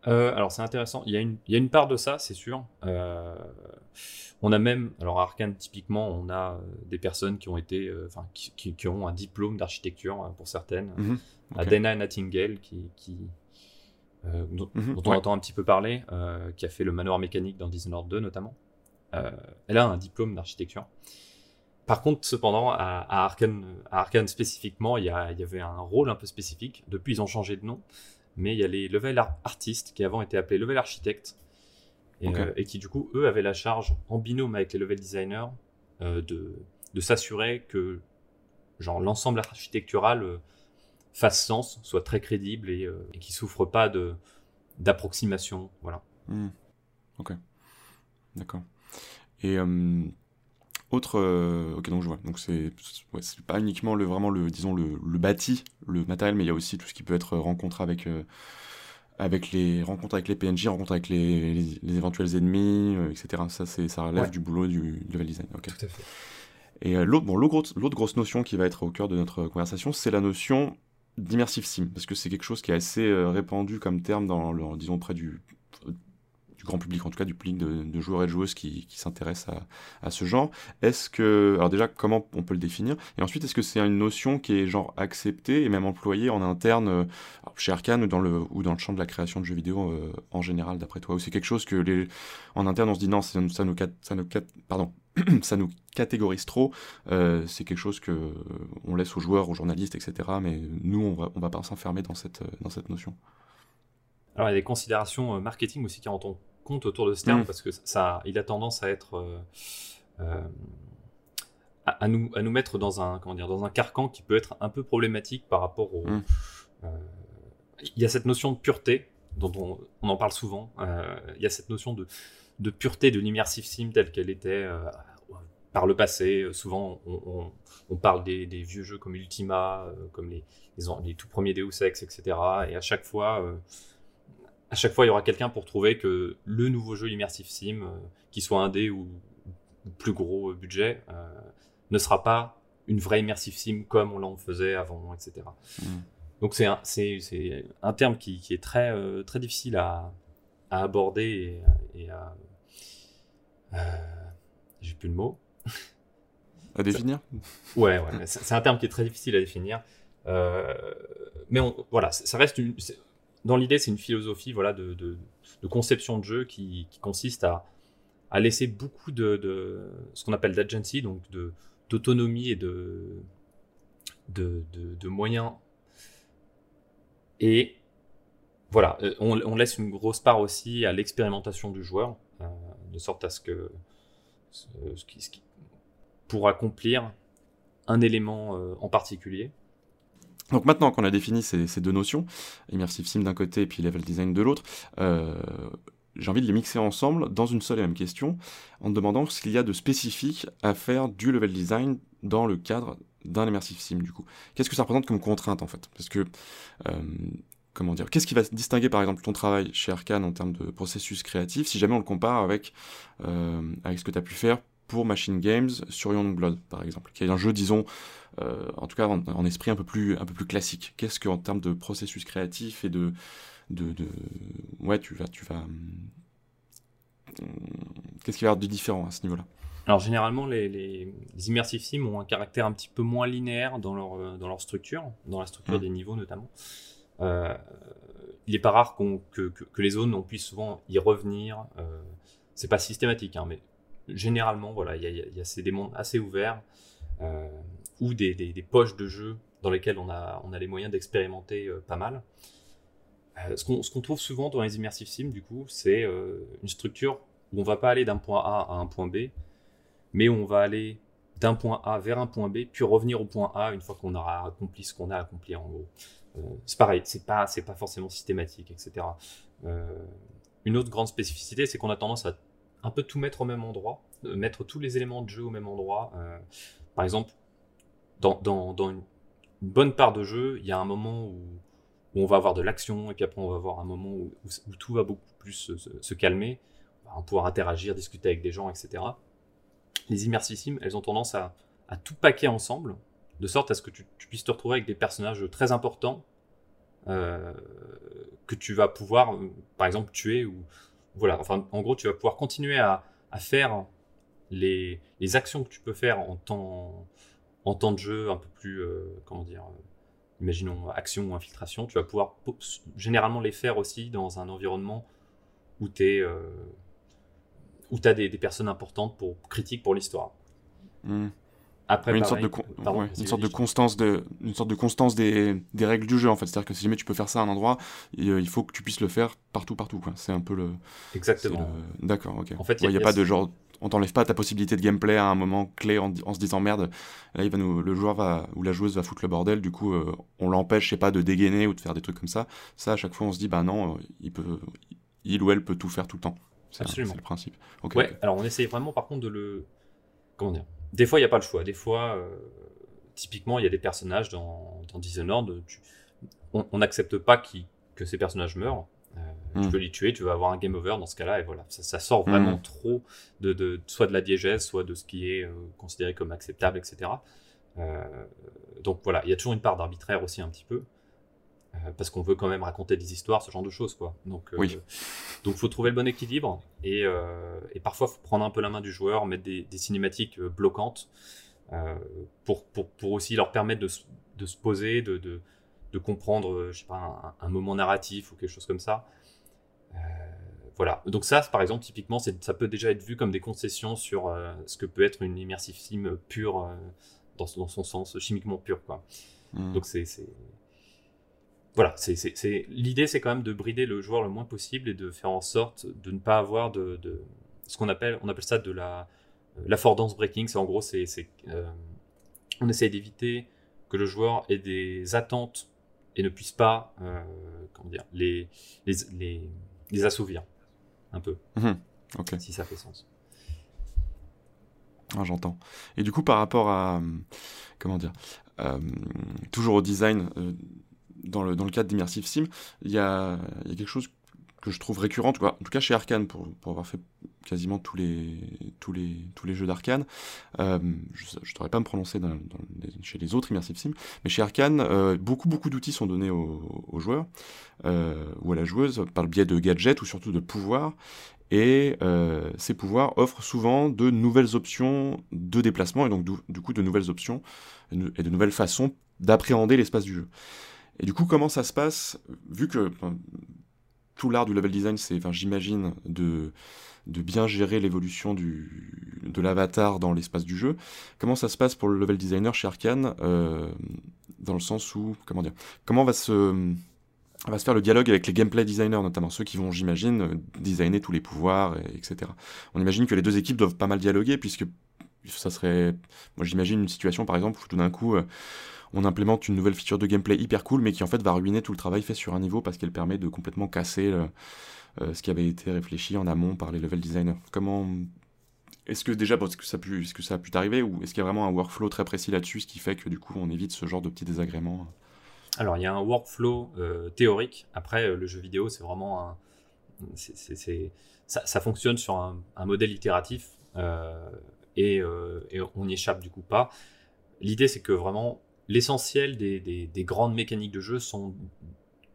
M: Euh, alors c'est intéressant. Il y, a une, il y a une part de ça, c'est sûr. Euh, on a même, alors à Arkane typiquement, on a euh, des personnes qui ont été, euh, enfin qui, qui- qui ont un diplôme d'architecture euh, pour certaines. À
H: ok.
M: Dana Nightingale qui, qui euh, dont,
H: Mhm,
M: dont on
H: ouais.
M: entend un petit peu parler, euh, qui a fait le manoir mécanique dans Dishonored 2 notamment. Euh, elle a un diplôme d'architecture. Par contre, cependant, à, à Arkane, à Arkane spécifiquement, il y, a- il y avait un rôle un peu spécifique. Depuis, ils ont changé de nom, mais il y a les level ar- artistes qui avant étaient appelés level architectes et, qui du coup, eux, avaient la charge en binôme avec les level designers de, de s'assurer que genre l'ensemble architectural fasse sens, soit très crédible et, euh, et qui souffre pas de d'approximation. Voilà.
H: Hmm. Ok. D'accord. Et euh, autre. euh, ok, donc je vois. Donc c'est ouais, pas uniquement le vraiment le disons le, le bâti, le matériel, mais il y a aussi tout ce qui peut être rencontre avec euh, avec les rencontres avec les PNJ, rencontres avec les, les, les éventuels ennemis, etc. Ça c'est ça relève
M: Ouais.
H: du boulot du level design. Ok.
M: Tout à fait.
H: Et l'autre bon, l'autre grosse notion qui va être au cœur de notre conversation, c'est la notion d'immersive sim, parce que c'est quelque chose qui est assez euh, répandu comme terme dans, le, disons, près du, du grand public, en tout cas du public de, joueurs et de joueuses qui, s'intéressent à, ce genre. Est-ce que, alors déjà, comment on peut le définir? Et ensuite, est-ce que c'est une notion qui est genre acceptée et même employée en interne euh, chez Arkane ou dans, le, champ de la création de jeux vidéo euh, en général, d'après toi? Ou c'est quelque chose que en interne on se dit non, ça, nous- ça nous, pardon, ça nous catégorise trop, euh, c'est quelque chose que laisse aux joueurs, aux journalistes, etc. Mais nous, on va, on va pas s'enfermer dans cette, notion.
M: Alors, il y a des considérations marketing aussi qui rentrent en compte autour de ce terme
H: Mm.
M: parce que ça, il a tendance à être euh, euh, à, nous, à nous mettre dans un, comment dire, dans un carcan qui peut être un peu problématique par rapport au.
H: Mm.
M: euh, il y a cette notion de pureté dont on, on en parle souvent. euh, il y a cette notion de, de pureté de l'immersive sim telle qu'elle était euh, par le passé. Souvent, on, on- on parle des, des vieux jeux comme Ultima, comme les, les, les tout premiers Deus Ex, etc. Et à chaque fois, à chaque fois, il y aura quelqu'un pour trouver que le nouveau jeu Immersive Sim, euh, qu'il soit indé ou, ou plus gros euh, budget, euh, ne sera pas une vraie Immersive Sim comme on l'en faisait avant, etc.
H: Mm.
M: Donc c'est un, c'est, c'est un terme qui, qui est très, euh, très difficile à, à aborder et, et à... j'ai plus le mot.
H: À définir
M: Ouais, c'est c'est un terme qui est très difficile à définir. Mais on, voilà, ça ça reste une. c'est- Dans l'idée, c'est une philosophie voilà, de, conception de jeu qui, consiste à, laisser beaucoup de, ce qu'on appelle d'agency, donc d'autonomie et de, moyens. Et voilà, euh, on, laisse une grosse part aussi à l'expérimentation du joueur, euh, de sorte à ce que ce, qui, ce pour accomplir un élément euh, en particulier.
H: Donc maintenant qu'on a défini ces, deux notions, Immersive Sim d'un côté et puis Level Design de l'autre, euh, j'ai envie de les mixer ensemble dans une seule et même question, en demandant ce qu'il y a de spécifique à faire du level design dans le cadre d'un Immersive Sim du coup. Qu'est-ce que ça représente comme contrainte en fait? Parce que, euh, comment dire, qu'est-ce qui va distinguer par exemple ton travail chez Arkane en termes de processus créatif si jamais on le compare avec, euh, avec ce que tu as pu faire pour Machine Games sur Youngblood par exemple, qui est un jeu disons euh, en tout cas en, en esprit un peu plus un peu plus classique. Qu'est-ce que en termes de processus créatif et de de, de ouais tu vas tu vas hum, qu'est-ce qu'il va y avoir de différent à ce niveau-là?
M: Alors généralement, les, les, les immersive sims ont un caractère un petit peu moins linéaire dans leur, euh, dans leur structure, dans la structure
H: Mm.
M: des niveaux notamment. Euh, il n'est pas rare qu'on- que, que, que les zones, on puisse souvent y revenir. Euh, c'est pas systématique, hein, mais généralement, voilà, il y a, ces- des mondes assez ouverts euh, ou des, poches de jeu dans lesquelles on a, les moyens d'expérimenter euh, pas mal. Euh, ce qu'on trouve souvent dans les immersive sims, du coup, c'est une structure où on va pas aller d'un point A à un point B, mais on va aller d'un point A vers un point B, puis revenir au point A une fois qu'on aura accompli ce qu'on a accompli en gros. C'est pareil, c'est pas, pas forcément systématique, etc. Une autre grande spécificité, c'est qu'on a tendance à un peu tout mettre au même endroit, euh, mettre tous les éléments de jeu au même endroit. Euh, par exemple, dans, une, bonne part de jeu, il y a un moment où, on va avoir de l'action, et puis après on va avoir un moment où, tout va beaucoup plus se, calmer, on va pouvoir interagir, discuter avec des gens, etc. Les immersive sims, elles ont tendance à, tout paquer ensemble, de sorte à ce que tu, puisses te retrouver avec des personnages très importants, euh, que tu vas pouvoir, par exemple, tuer ou voilà. En gros, tu vas pouvoir continuer à, faire les, actions que tu peux faire en temps, de jeu un peu plus, comment dire, imaginons action ou infiltration, tu vas pouvoir généralement les faire aussi dans un environnement où tu euh, as des, personnes importantes pour critiques pour l'histoire.
H: Hmm. Après, une, sorte de une sorte de constance de une sorte de constance des, des règles du jeu en fait c'est à dire que si jamais tu peux faire ça à un endroit euh, il faut que tu puisses le faire partout partout quoi c'est un peu le
M: exactement
H: d'accord ok en fait il n'y a, pas de genre on t'enlève pas ta possibilité de gameplay à un moment clé en, se disant merde, là il va nous, le joueur va ou la joueuse va foutre le bordel, du coup euh, on l'empêche, je sais pas, de dégainer ou de faire des trucs comme ça. Ça à chaque fois on se dit bah non, euh, il peut, il ou elle peut tout faire tout le temps. C'est le principe.
M: ouais. Alors on essaye vraiment par contre de le, comment dire. Des fois il n'y a pas le choix. Des fois, euh, typiquement il y a des personnages dans, dans Dishonored, on n'accepte pas que ces personnages meurent. Tu hmm. peux les tuer, tu vas avoir un game over dans ce cas-là, et voilà. Ça, sort vraiment hmm. trop de, de, soit de la diégèse, soit de ce qui est euh, considéré comme acceptable, etc. Euh, donc voilà, il y a toujours une part d'arbitraire aussi un petit peu, euh, parce qu'on veut quand même raconter des histoires, ce genre de choses, quoi. Donc, oui. donc faut trouver le bon équilibre, et, et parfois faut prendre un peu la main du joueur, mettre des, des cinématiques bloquantes, pour, pour, pour, aussi leur permettre de, de se poser, de, de, de comprendre, je sais pas, un, un, moment narratif ou quelque chose comme ça. Euh, voilà. Donc ça, par exemple, typiquement, ça peut déjà être vu comme des concessions sur euh, ce que peut être une immersive sim pure euh, dans, dans, son sens chimiquement pur, quoi. Hmm. Donc c'est voilà, c'est l'idée, c'est quand même de brider le joueur le moins possible et de faire en sorte de ne pas avoir de, de ce qu'on appelle, on appelle ça de la l'affordance breaking. C'est en gros, c'est on essaye d'éviter que le joueur ait des attentes et ne puisse pas, comment dire, les, les, les les assouvir un peu.
H: Mhm.
M: Si ça fait sens.
H: Ah, J'entends. Et du coup, par rapport à. Comment dire euh, Toujours au design, euh, dans, le, cadre d'Immersive Sim, il y a, y a, quelque chose que je trouve récurrent, en tout cas chez Arkane, pour, avoir fait quasiment tous les, jeux d'Arkane. Euh, je ne saurais pas me prononcer chez les autres Immersive Sim, mais chez Arkane, euh, beaucoup, beaucoup d'outils sont donnés aux, joueurs euh, ou à la joueuse par le biais de gadgets ou surtout de pouvoirs. Et ces pouvoirs offrent souvent de nouvelles options de déplacement et donc du, coup de nouvelles options et de nouvelles façons d'appréhender l'espace du jeu. Et du coup, comment ça se passe Vu que tout l'art du level design, c'est, enfin, j'imagine, de, de bien gérer l'évolution de l'avatar dans l'espace du jeu. Comment ça se passe pour le level designer chez Arkane euh, Dans le sens où, comment dire, comment va se, va se faire le dialogue avec les gameplay designers, notamment ceux qui vont, j'imagine, designer tous les pouvoirs, etc. On imagine que les deux équipes doivent pas mal dialoguer, puisque ça serait, moi j'imagine une situation par exemple où tout d'un coup euh, on implémente une nouvelle feature de gameplay hyper cool, mais qui en fait va ruiner tout le travail fait sur un niveau parce qu'elle permet de complètement casser euh, euh, ce qui avait été réfléchi en amont par les level designers. Comment est-ce que déjà, est-ce que ça a pu, est-ce que ça a pu t'arriver ou est-ce qu'il y a vraiment un workflow très précis là-dessus, ce qui fait que du coup on évite ce genre de petits désagréments?
M: Alors il y a un workflow euh, théorique. Après, le jeu vidéo, c'est vraiment un, ça, fonctionne sur un, modèle itératif et, et, on n'y échappe du coup pas. L'idée, c'est que vraiment l'essentiel des, grandes mécaniques de jeu sont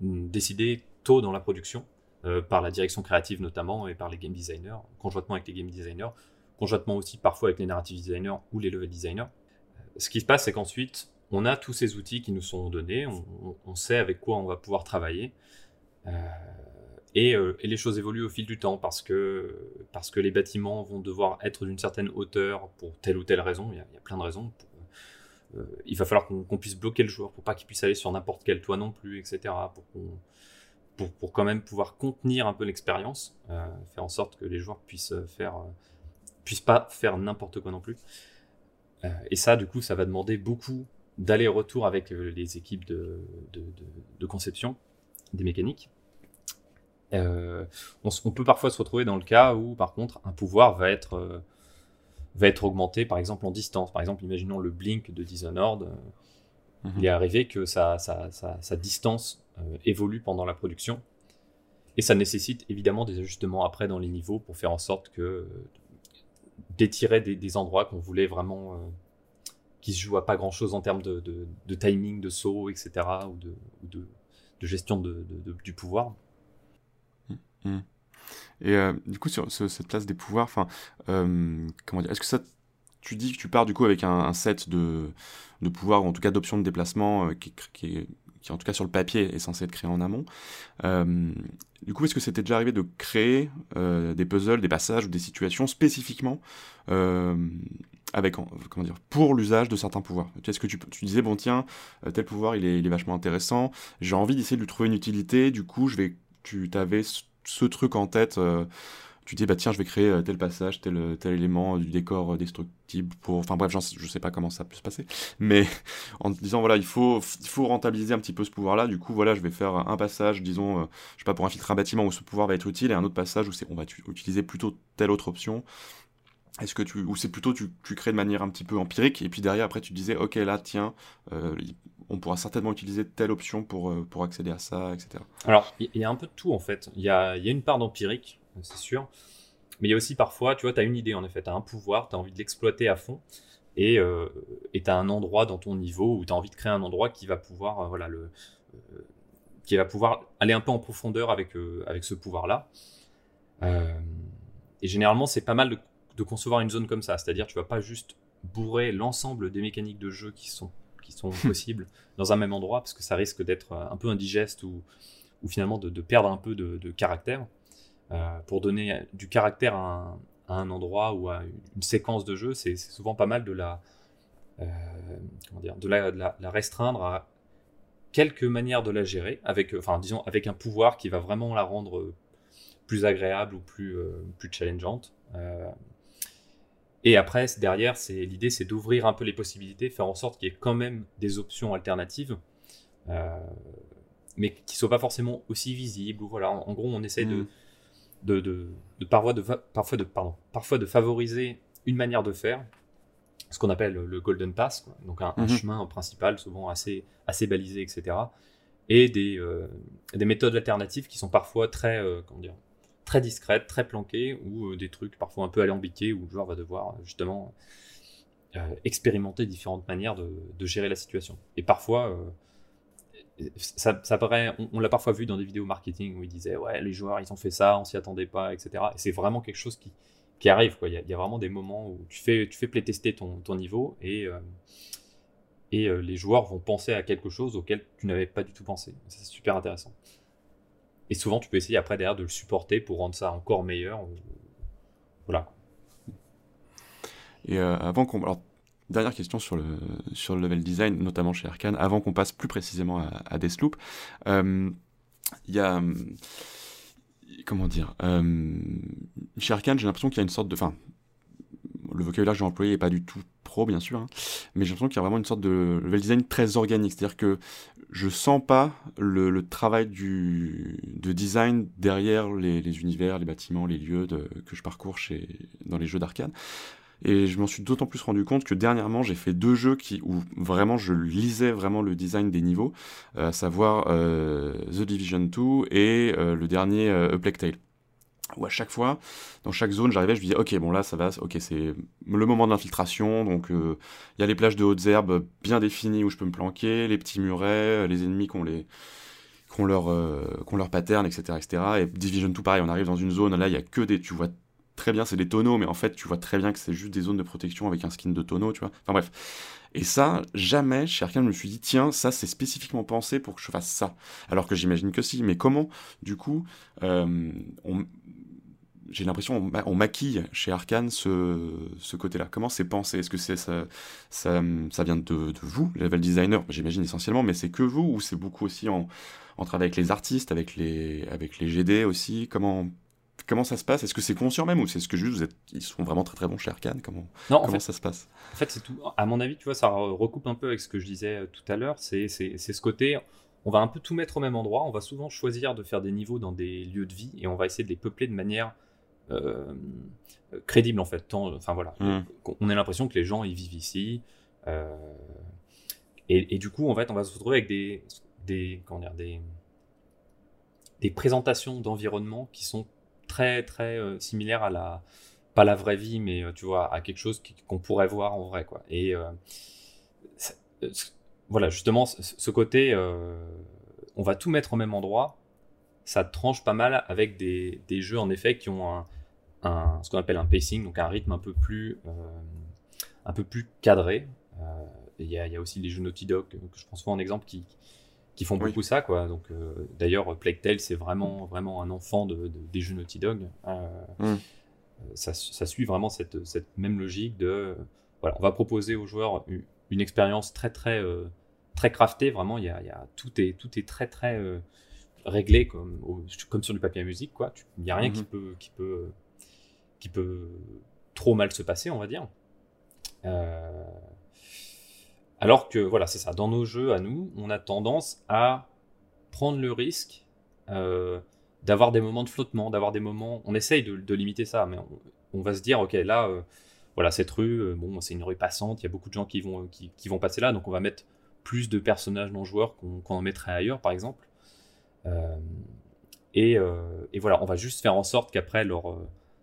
M: décidées tôt dans la production, euh, par la direction créative notamment et par les game designers, conjointement avec les game designers, conjointement aussi parfois avec les narrative designers ou les level designers. Euh, ce qui se passe, c'est qu'ensuite, on a tous ces outils qui nous sont donnés, on, sait avec quoi on va pouvoir travailler. Euh, et, les choses évoluent au fil du temps parce que, parce que les bâtiments vont devoir être d'une certaine hauteur pour telle ou telle raison. Il y a, il y a plein de raisons. Pour, il va falloir qu'on puisse bloquer le joueur pour pas qu'il puisse aller sur n'importe quel toit non plus, etc. Pour, pour, quand même pouvoir contenir un peu l'expérience, euh, faire en sorte que les joueurs puissent faire, euh, puissent pas faire n'importe quoi non plus. et ça, du coup, ça va demander beaucoup d'aller-retour avec les équipes de, de, conception des mécaniques. on, on, peut parfois se retrouver dans le cas où, par contre, un pouvoir va être va être augmenté par exemple en distance. Par exemple, imaginons le blink de Dishonored. Euh, il est arrivé que sa, sa, distance euh, évolue pendant la production. Et ça nécessite évidemment des ajustements après dans les niveaux pour faire en sorte que euh, d'étirer des, endroits qu'on voulait vraiment qui se jouent à pas grand chose en termes de, timing, de saut, etc. ou de, de, gestion du pouvoir.
H: Hmm. Et euh, du coup, sur ce- cette place des pouvoirs, enfin, euh, comment dire, est-ce que ça, tu dis que tu pars du coup avec un, set de, de pouvoirs, ou en tout cas d'options de déplacement, euh, qui, qui, en tout cas sur le papier est censé être créé en amont. Du coup, est-ce que c'était déjà arrivé de créer des puzzles, des passages ou des situations spécifiquement avec, en- comment dire, pour l'usage de certains pouvoirs? Est-ce que tu, tu disais, bon tiens, tel pouvoir il est, il est vachement intéressant, j'ai envie d'essayer de lui trouver une utilité, du coup, je vais, tu avais ce, truc en tête, euh, tu dis, bah tiens, je vais créer euh, tel passage, tel, tel élément du décor euh, destructible pour. Enfin bref, sais- je sais pas comment ça peut se passer, mais en te disant, voilà, il faut, il faut rentabiliser un petit peu ce pouvoir-là, du coup, voilà, je vais faire un passage, disons, euh, je sais pas, pour infiltrer un bâtiment où ce pouvoir va être utile, et un autre passage où c'est, on va utiliser plutôt telle autre option. Est-ce que tu, ou c'est plutôt tu, tu crées de manière un petit peu empirique et puis derrière après tu disais ok là tiens euh, on pourra certainement utiliser telle option pour, euh, pour accéder à ça etc.
M: Alors, il y a un peu de tout en fait. Il y a, y a une part d'empirique, c'est sûr. Mais il y a aussi parfois, tu vois, tu as une idée en effet, tu as un pouvoir, tu as envie de l'exploiter à fond. Et euh, tu as un endroit dans ton niveau où tu as envie de créer un endroit qui va pouvoir, euh, voilà, le, euh, qui va pouvoir aller un peu en profondeur avec, avec ce pouvoir-là. Et généralement, c'est pas mal de, de concevoir une zone comme ça. C'est-à-dire, tu vas pas juste bourrer l'ensemble des mécaniques de jeu qui sont, qui sont possibles dans un même endroit, parce que ça risque d'être euh, un peu indigeste ou, ou finalement de, de perdre un peu de, de caractère. Euh, pour donner du caractère à un, à un endroit ou à une séquence de jeu, c'est souvent pas mal de la, euh, comment dire, de la, de la- la restreindre à quelques manières de la gérer, avec, enfin, disons, avec un pouvoir qui va vraiment la rendre plus agréable ou plus, euh, plus challengeante. Et après, derrière, c'est l'idée, c'est d'ouvrir un peu les possibilités, faire en sorte qu'il y ait quand même des options alternatives, euh, mais qui soient pas forcément aussi visibles. Ou voilà, en, en gros, on essaie de,
H: Mm.
M: de, de, de parfois de parfois de pardon, parfois de favoriser une manière de faire, ce qu'on appelle le golden pass, quoi. donc un, un
H: Mhm.
M: chemin principal souvent assez assez balisé, etc. Et des euh, des méthodes alternatives qui sont parfois très euh, comment dire très discrètes, très planquées, ou euh, des trucs parfois un peu alambiqués où le joueur va devoir euh, justement euh, expérimenter différentes manières de, gérer la situation. Et parfois, ça, paraît, on, l'a parfois vu dans des vidéos marketing où ils disaient ouais les joueurs ils ont fait ça, on s'y attendait pas, etc. Et c'est vraiment quelque chose qui, arrive quoi. Il y, a, vraiment des moments où tu fais, tu fais playtester ton, niveau et et les joueurs vont penser à quelque chose auquel tu n'avais pas du tout pensé. C'est super intéressant. Et souvent tu peux essayer après derrière de le supporter pour rendre ça encore meilleur. Voilà.
H: Et euh, avant qu'on. Alors, dernière question sur le, sur le level design, notamment chez Arkane, avant qu'on passe plus précisément à, à Deathloop. euh, Il y a. Comment dire euh, Chez Arkane, j'ai l'impression qu'il y a une sorte de. Enfin, le vocabulaire que j'ai employé n'est pas du tout bien sûr, hein, mais j'ai l'impression qu'il y a vraiment une sorte de level design très organique. C'est-à-dire que je sens pas le, travail du, de design derrière les, univers, les bâtiments, les lieux que je parcours chez, dans les jeux d'Arkane. Et je m'en suis d'autant plus rendu compte que dernièrement, j'ai fait deux jeux qui, où vraiment je lisais vraiment le design des niveaux, à savoir euh, The Division 2 et euh, le dernier euh, A Plague Tale. Où à chaque fois, dans chaque zone, j'arrivais, je me disais, ok, bon là, ça va, ok, c'est le moment de l'infiltration, donc euh, il y a les plages de hautes herbes bien définies où je peux me planquer, les petits murets, euh, les ennemis qu'on les leur, euh, leur pattern, etc., etc. Et Division 2, pareil, on arrive dans une zone, là, il y a que des, tu vois très bien, c'est des tonneaux, mais en fait, tu vois très bien que c'est juste des zones de protection avec un skin de tonneau, tu vois. Enfin bref. Et ça, jamais chez Arkane, je me suis dit, tiens, ça, c'est spécifiquement pensé pour que je fasse ça. Alors que j'imagine que si. Mais comment, du coup, on- j'ai l'impression on, ma- on maquille chez Arkane ce, ce côté-là. Comment c'est pensé? Est-ce que c'est ça, ça, ça vient de, de vous, level designer, j'imagine essentiellement, mais c'est que vous ou c'est beaucoup aussi en, en travail avec les artistes, avec les, avec les GD aussi? Comment, comment ça se passe? Est-ce que c'est conscient même ou c'est ce que juste vous êtes, ils sont vraiment très très bons chez Arkane? Comment,
M: Non,
H: comment
M: fait-
H: ça se passe?
M: En fait, c'est tout. À mon avis, tu vois, ça re- recoupe un peu avec ce que je disais euh, tout à l'heure. C'est ce côté. On va un peu tout mettre au même endroit. On va souvent choisir de faire des niveaux dans des lieux de vie et on va essayer de les peupler de manière crédible en fait. Tant- enfin voilà,
H: Mm.
M: qu'on- on a l'impression que les gens ils vivent ici. euh, et, et du coup, en fait, on va se retrouver avec des des comment dire des des présentations d'environnement qui sont très très euh, similaires à la pas la vraie vie mais euh, tu vois à quelque chose qu'on pourrait voir en vrai quoi et euh, euh, voilà justement ce, côté euh, on va tout mettre au même endroit ça tranche pas mal avec des, des jeux en effet qui ont un, un ce qu'on appelle un pacing, donc un rythme un peu plus, un peu plus cadré. Il y, y, a aussi les jeux Naughty Dog, que je prends souvent en exemple, qui, qui font beaucoup ça quoi donc d'ailleurs Plague Tale c'est vraiment vraiment un enfant de, des jeux Naughty Dog mm. ça, ça, suit vraiment cette, cette même logique de voilà on va proposer aux joueurs une, expérience très très très craftée vraiment il y a, y a, tout est tout est très très réglé comme comme sur du papier à musique quoi il n'y a rien qui mm-hmm. peut qui peut qui peut trop mal se passer on va dire euh, alors que, voilà, c'est ça, dans nos jeux à nous, on a tendance à prendre le risque euh, d'avoir des moments de flottement, d'avoir des moments. On essaye de, limiter ça, mais on, va se dire, ok, là, euh, voilà, cette rue, bon, c'est une rue passante, il y a beaucoup de gens qui vont, qui, vont passer là, donc on va mettre plus de personnages non joueurs qu'on en mettrait ailleurs, par exemple. Et, voilà, on va juste faire en sorte qu'après leur,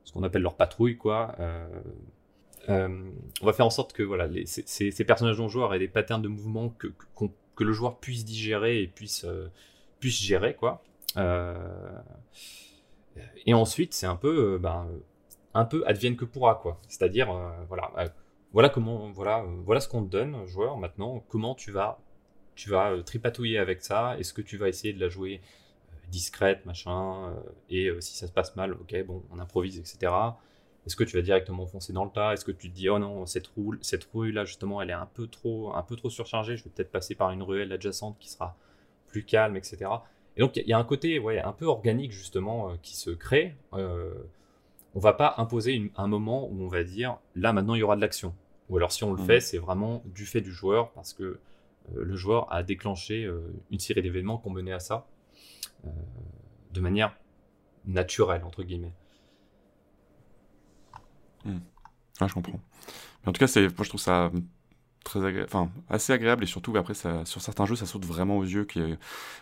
M: ce qu'on appelle leur patrouille, quoi, euh, on va faire en sorte que voilà, ces, personnages non joueurs aient des patterns de mouvement que, le joueur puisse digérer et puisse, euh, gérer. Quoi. Euh, et ensuite, c'est un peu, ben, un peu advienne que pourra. Quoi. C'est-à-dire, voilà, voilà, comment, voilà, voilà ce qu'on te donne, joueur. Maintenant, comment tu vas, tu vas tripatouiller avec ça Est-ce que tu vas essayer de la jouer discrète, machin Et si ça se passe mal, ok, bon, on improvise, etc. Est-ce que tu vas directement foncer dans le tas? Est-ce que tu te dis oh non cette rue cette rue là justement elle est un peu trop un peu trop surchargée Je vais peut-être passer par une ruelle adjacente qui sera plus calme, etc. Et donc il y, a un côté ouais un peu organique justement euh, qui se crée. Euh, on va pas imposer un moment où on va dire là maintenant il y aura de l'action. Ou alors si on le mmh. fait c'est vraiment du fait du joueur parce que euh, le joueur a déclenché euh, une série d'événements qui ont mené à ça de manière naturelle entre guillemets.
H: Hmm. Ah, je comprends. Mais en tout cas, c'est, moi, je trouve ça très enfin, assez agréable et surtout après, ça, sur certains jeux, ça saute vraiment aux yeux, qui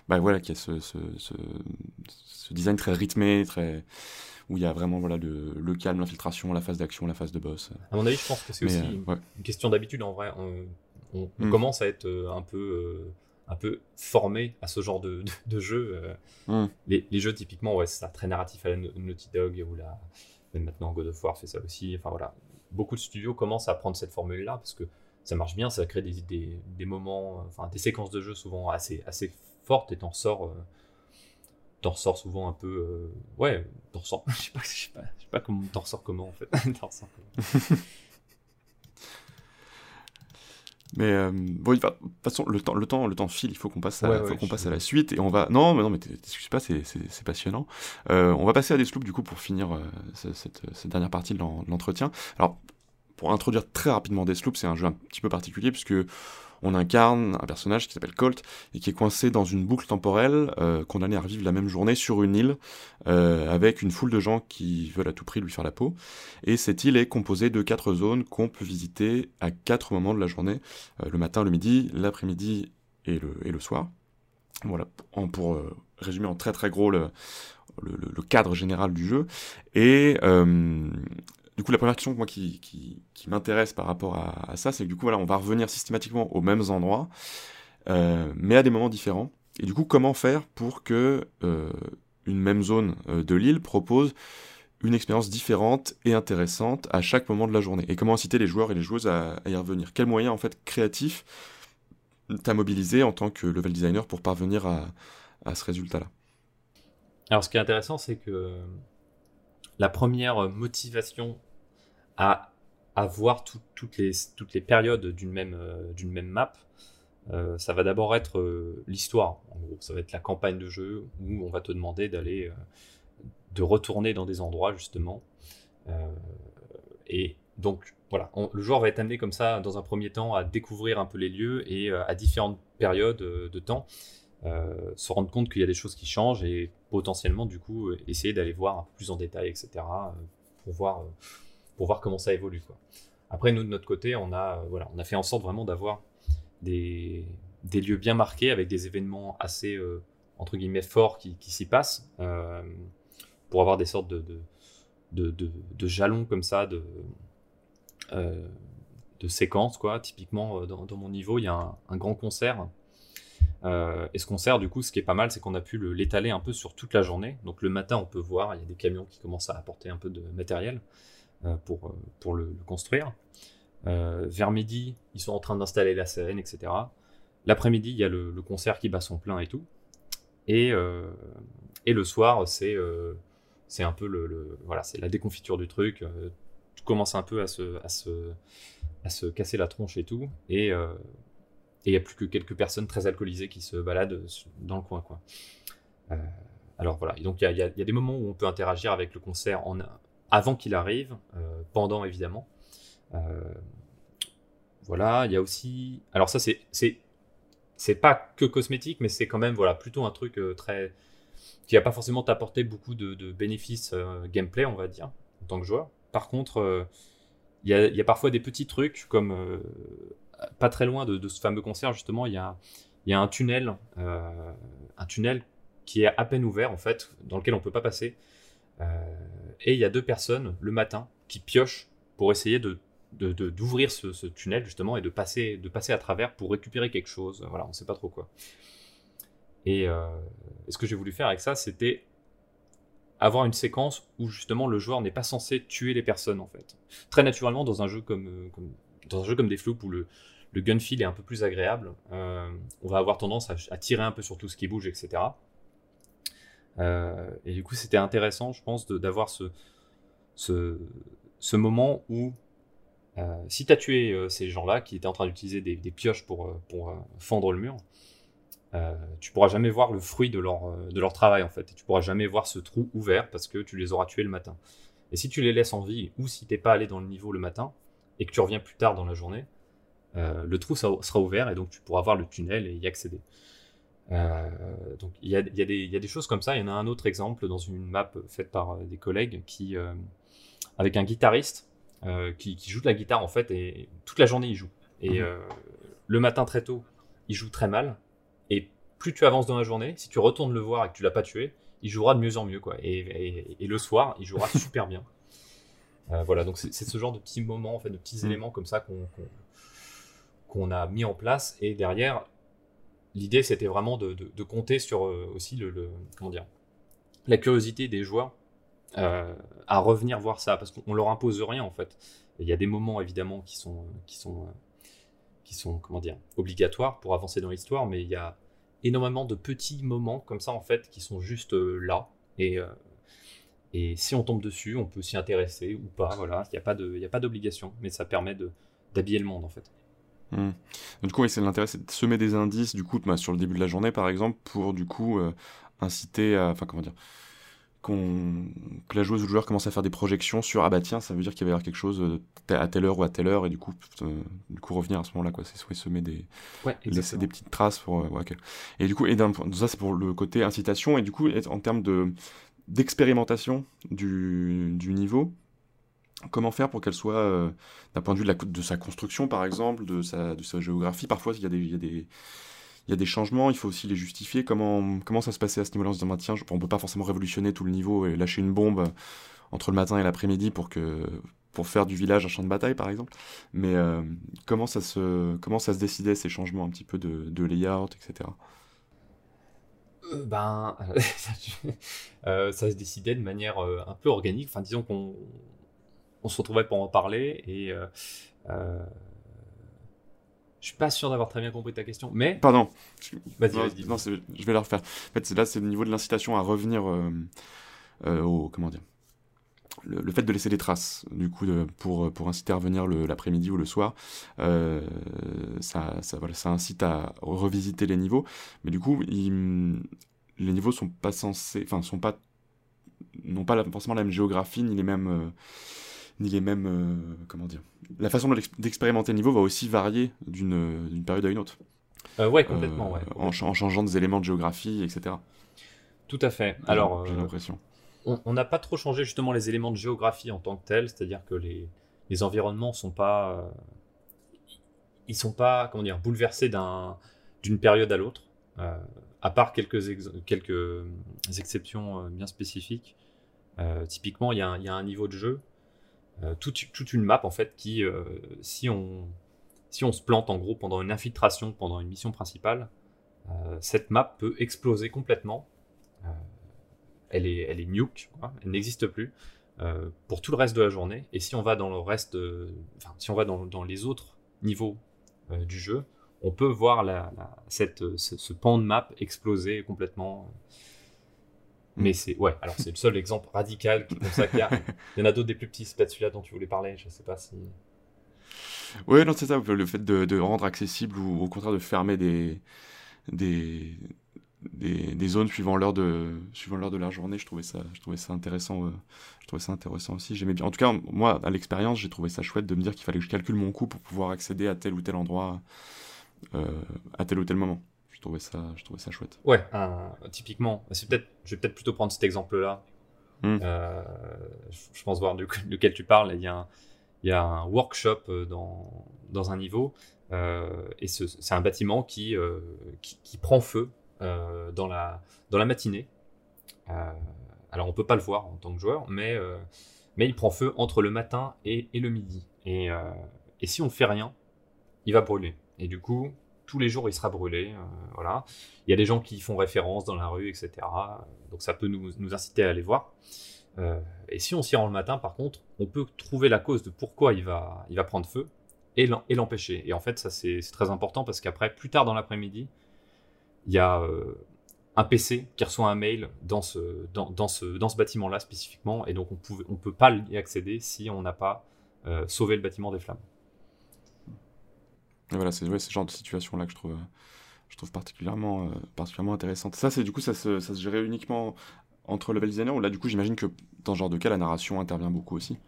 H: bah voilà, a ce, ce, ce, design très rythmé, très où il y a vraiment voilà le, le calme, l'infiltration, la phase d'action, la phase de boss.
M: À mon avis, je pense que c'est aussi euh, une question d'habitude en vrai. On, hmm. commence à être euh, un peu euh, un peu formé à ce genre de, de, jeu. Hmm. Les, les, jeux typiquement, ouais, c'est ça, très narratif à la Naughty Dog ou la même maintenant, God of War fait ça aussi. Enfin voilà, beaucoup de studios commencent à prendre cette formule-là parce que ça marche bien, ça crée des, des, des, moments, enfin des séquences de jeu souvent assez, assez fortes et t'en sors, euh, t'en ressors souvent un peu, euh, ouais, t'en ressors, je sais pas, je sais pas, je sais pas comment t'en ressors comment en fait, comment.
H: Mais euh, bon, de toute façon, le temps, le temps, le temps file. Il faut qu'on passe, à, faut qu'on passe à la suite et on va. Non, mais non, mais t'excuses pas, c'est, c'est, passionnant. Euh, on va passer à des sloops du coup pour finir euh, cette, cette, dernière partie de l'entretien. Alors, pour introduire très rapidement des sloops, c'est un jeu un petit peu particulier puisque on incarne un personnage qui s'appelle Colt et qui est coincé dans une boucle temporelle, euh, condamné à revivre la même journée sur une île, euh, avec une foule de gens qui veulent à tout prix lui faire la peau. Et cette île est composée de quatre zones qu'on peut visiter à quatre moments de la journée, euh, le matin, le midi, l'après-midi et le, soir. Voilà, pour résumer en très très gros le, cadre général du jeu. Et euh, du coup, la première question moi, qui, m'intéresse par rapport à, ça, c'est que du coup, voilà, on va revenir systématiquement aux mêmes endroits, euh, mais à des moments différents. Et du coup, comment faire pour que euh, une même zone euh, de l'île propose une expérience différente et intéressante à chaque moment de la journée? Et comment inciter les joueurs et les joueuses à, y revenir? Quels moyens en fait créatifs t'as mobilisé en tant que level designer pour parvenir à, à ce résultat-là?
M: Alors, ce qui est intéressant, c'est que la première motivation à, à voir toutes, les, périodes d'une même, euh, map, euh, ça va d'abord être euh, l'histoire. En gros, ça va être la campagne de jeu où on va te demander d'aller, de retourner dans des endroits justement. et donc voilà, le joueur va être amené comme ça dans un premier temps à découvrir un peu les lieux et à différentes périodes de temps se rendre compte qu'il y a des choses qui changent et potentiellement du coup essayer d'aller voir un peu plus en détail, etc. Pour voir, pour voir comment ça évolue. Après, nous de notre côté, on a, voilà, on a fait en sorte vraiment d'avoir des, des, lieux bien marqués avec des événements assez entre guillemets forts qui, qui s'y passent pour avoir des sortes de, de, de, de jalons comme ça de, de séquences. Quoi. Typiquement, dans, mon niveau, il y a un, grand concert Euh, et ce concert, du coup, ce qui est pas mal, c'est qu'on a pu l'étaler un peu sur toute la journée. Donc le matin, on peut voir, il y a des camions qui commencent à apporter un peu de matériel euh, pour, euh, pour le, construire. Euh, vers midi, ils sont en train d'installer la scène, etc. L'après-midi, il y a le, concert qui bat son plein et tout. Et, euh, et le soir, c'est c'est un peu le, voilà, la déconfiture du truc. tu commences un peu à se, à se, à se casser la tronche et tout. Et il n'y a plus que quelques personnes très alcoolisées qui se baladent dans le coin. Quoi. Euh, alors voilà, donc il y, y, a des moments où on peut interagir avec le concert en, avant qu'il arrive, euh, pendant évidemment. Euh, voilà, il y a aussi... Alors ça c'est... C'est pas que cosmétique, mais c'est quand même voilà, plutôt un truc euh, très... qui va pas forcément t'apporter beaucoup de, bénéfices gameplay, on va dire, en tant que joueur. Par contre, il y a, y, a, parfois des petits trucs comme pas très loin de, ce fameux concert, justement, il y a, y a un tunnel, un tunnel qui est à peine ouvert, en fait, dans lequel on peut pas passer. Euh, et il y a deux personnes, le matin, qui piochent pour essayer de d'ouvrir ce, tunnel justement et de passer de passer à travers pour récupérer quelque chose. Voilà on sait pas trop quoi. Et, euh, et ce que j'ai voulu faire avec ça c'était avoir une séquence où justement le joueur n'est pas censé tuer les personnes en fait. Très naturellement dans un jeu comme, comme dans un jeu comme des Floop où le, le gun feel est un peu plus agréable, euh, on va avoir tendance à, tirer un peu sur tout ce qui bouge, etc. Euh, et du coup, c'était intéressant, je pense, d'avoir ce, ce, moment où, euh, si tu as tué euh, ces gens-là qui étaient en train d'utiliser des, pioches pour, euh, pour euh, fendre le mur, tu pourras jamais voir le fruit de leur, de leur travail, en fait. Et tu pourras jamais voir ce trou ouvert parce que tu les auras tués le matin. Et si tu les laisses en vie, ou si t'es pas allé dans le niveau le matin, et que tu reviens plus tard dans la journée, euh, le trou sera ouvert et donc tu pourras voir le tunnel et y accéder. Euh, donc il y, y, y, a des choses comme ça. Il y en a un autre exemple dans une map faite par euh, des collègues qui, euh, avec un guitariste euh, qui, qui, joue de la guitare en fait et toute la journée il joue. Et mmh. le matin très tôt, il joue très mal. Et plus tu avances dans la journée, si tu retournes le voir et que tu l'as pas tué, il jouera de mieux en mieux quoi. Et, et, et le soir, il jouera super bien. Voilà, donc c'est ce genre de petits moments, en fait, de petits mmh. éléments comme ça qu'on qu qu'on a mis en place. Et derrière, l'idée, c'était vraiment de, compter sur euh, aussi le, la curiosité des joueurs euh, à revenir voir ça, parce qu'on leur impose rien en fait. Il y a des moments évidemment qui sont, dire, obligatoires pour avancer dans l'histoire, mais il y a énormément de petits moments comme ça en fait qui sont juste là et si on tombe dessus, on peut s'y intéresser ou pas. Voilà, il n'y a pas a pas d'obligation, mais ça permet d'habiller le monde en fait.
H: Mmh. Du coup, oui, c'est l'intérêt, c'est de semer des indices, du coup, bah, sur le début de la journée, par exemple, pour du coup euh, inciter à, enfin comment dire, que la joueuse ou le joueur commence à faire des projections sur ah bah tiens, ça veut dire qu'il va y avoir quelque chose euh, à telle heure ou à telle heure, et du coup, euh, du coup revenir à ce moment-là, quoi. C'est soit semer des,
M: ouais,
H: laisser des petites traces pour, ouais, okay. Et du coup, et ça c'est pour le côté incitation, et du coup, en termes de d'expérimentation du, du, niveau. Comment faire pour qu'elle soit, euh, d'un point de vue de, sa construction par exemple, de sa, géographie, parfois il y, a des, changements, il faut aussi les justifier. Comment, ça se passait à ce niveau-là en se disant, tiens, on peut pas forcément révolutionner tout le niveau et lâcher une bombe entre le matin et l'après-midi pour, faire du village un champ de bataille par exemple. Mais euh, comment, ça se, décidait ces changements un petit peu de, layout, etc.
M: Euh, ben, euh, ça se décidait de manière euh, un peu organique. Enfin, disons qu'on on se retrouvait pour en parler et euh, euh, je suis pas sûr d'avoir très bien compris ta question, mais
H: pardon.
M: Vas-y,
H: non,
M: vas
H: non je vais la refaire. En fait, là, c'est le niveau de l'incitation à revenir au comment dire. Le, le, fait de laisser des traces, du coup, de, pour, pour inciter à revenir l'après-midi ou le soir, euh, ça, ça, voilà, ça incite à revisiter les niveaux. Mais du coup, il, les niveaux sont pas censés, enfin, sont pas, n'ont pas forcément la même géographie, ni les mêmes, euh, ni les mêmes, euh, comment dire. La façon d'expérimenter le niveau va aussi varier d'une période à une autre.
M: Euh, ouais, complètement, ouais.
H: En, en, changeant des éléments de géographie, etc.
M: Tout à fait. Alors,
H: j'ai l'impression
M: on n'a pas trop changé justement les éléments de géographie en tant que tels, c'est-à-dire que les, les, environnements sont pas, euh, ils sont pas, comment dire, bouleversés d'une période à l'autre, euh, à part quelques, ex quelques exceptions euh, bien spécifiques. Euh, typiquement, il y, y, a un niveau de jeu, euh, toute, toute, une map en fait, qui, si on, si on se plante en gros pendant une infiltration, pendant une mission principale, cette map peut exploser complètement. elle, est, elle est nuke, elle n'existe plus. pour tout le reste de la journée. Et si on va dans le reste, si on va dans, les autres niveaux du jeu, on peut voir la, cette, ce, pan de map exploser complètement. Mais mm. c'est ouais, alors c'est le seul exemple radical comme ça qu'il y a. Il y en a d'autres des plus petits, celui-là dont tu voulais parler, je sais pas si.
H: Ouais, non, c'est ça, le fait de, rendre accessible ou au contraire de fermer des, des, des, zones suivant l'heure de, suivant l'heure de la journée, je trouvais ça, je trouvais ça intéressant, euh, je trouvais ça intéressant aussi. J'aimais bien. En tout cas, moi, à l'expérience, j'ai trouvé ça chouette de me dire qu'il fallait que je calcule mon coût pour pouvoir accéder à tel ou tel endroit euh, à tel ou tel moment. Je trouvais ça, je trouvais ça chouette.
M: Ouais, typiquement. C'est peut-être, je vais peut-être plutôt prendre cet exemple-là. Hmm. Euh, je pense voir duquel tu parles. Il y a un, il y a un workshop euh, dans, dans un niveau. et c'est un bâtiment qui, qui, prend feu dans, la, dans la matinée. alors on peut pas le voir en tant que joueur, mais, mais il prend feu entre le matin et, et le midi. Et, et si on ne fait rien, il va brûler. Et du coup, tous les jours, il sera brûlé. Euh, voilà. Il y a des gens qui font référence dans la rue, etc. Donc ça peut nous, inciter à aller voir. Euh, et si on s'y rend le matin, par contre, on peut trouver la cause de pourquoi il va, prendre feu et l'empêcher. Et en fait, ça c'est très important parce qu'après, plus tard dans l'après-midi, il y a euh, un PC qui reçoit un mail dans ce, bâtiment-là spécifiquement. Et donc on ne peut pas y accéder si on n'a pas sauvé le bâtiment des flammes
H: voilà, c'est ce genre de situation-là que je trouve, je trouve particulièrement, euh, particulièrement intéressante. Ça, c'est du coup, ça se, ça se gérait uniquement entre level designer ou là, du coup, j'imagine que dans ce genre de cas, la narration intervient beaucoup aussi?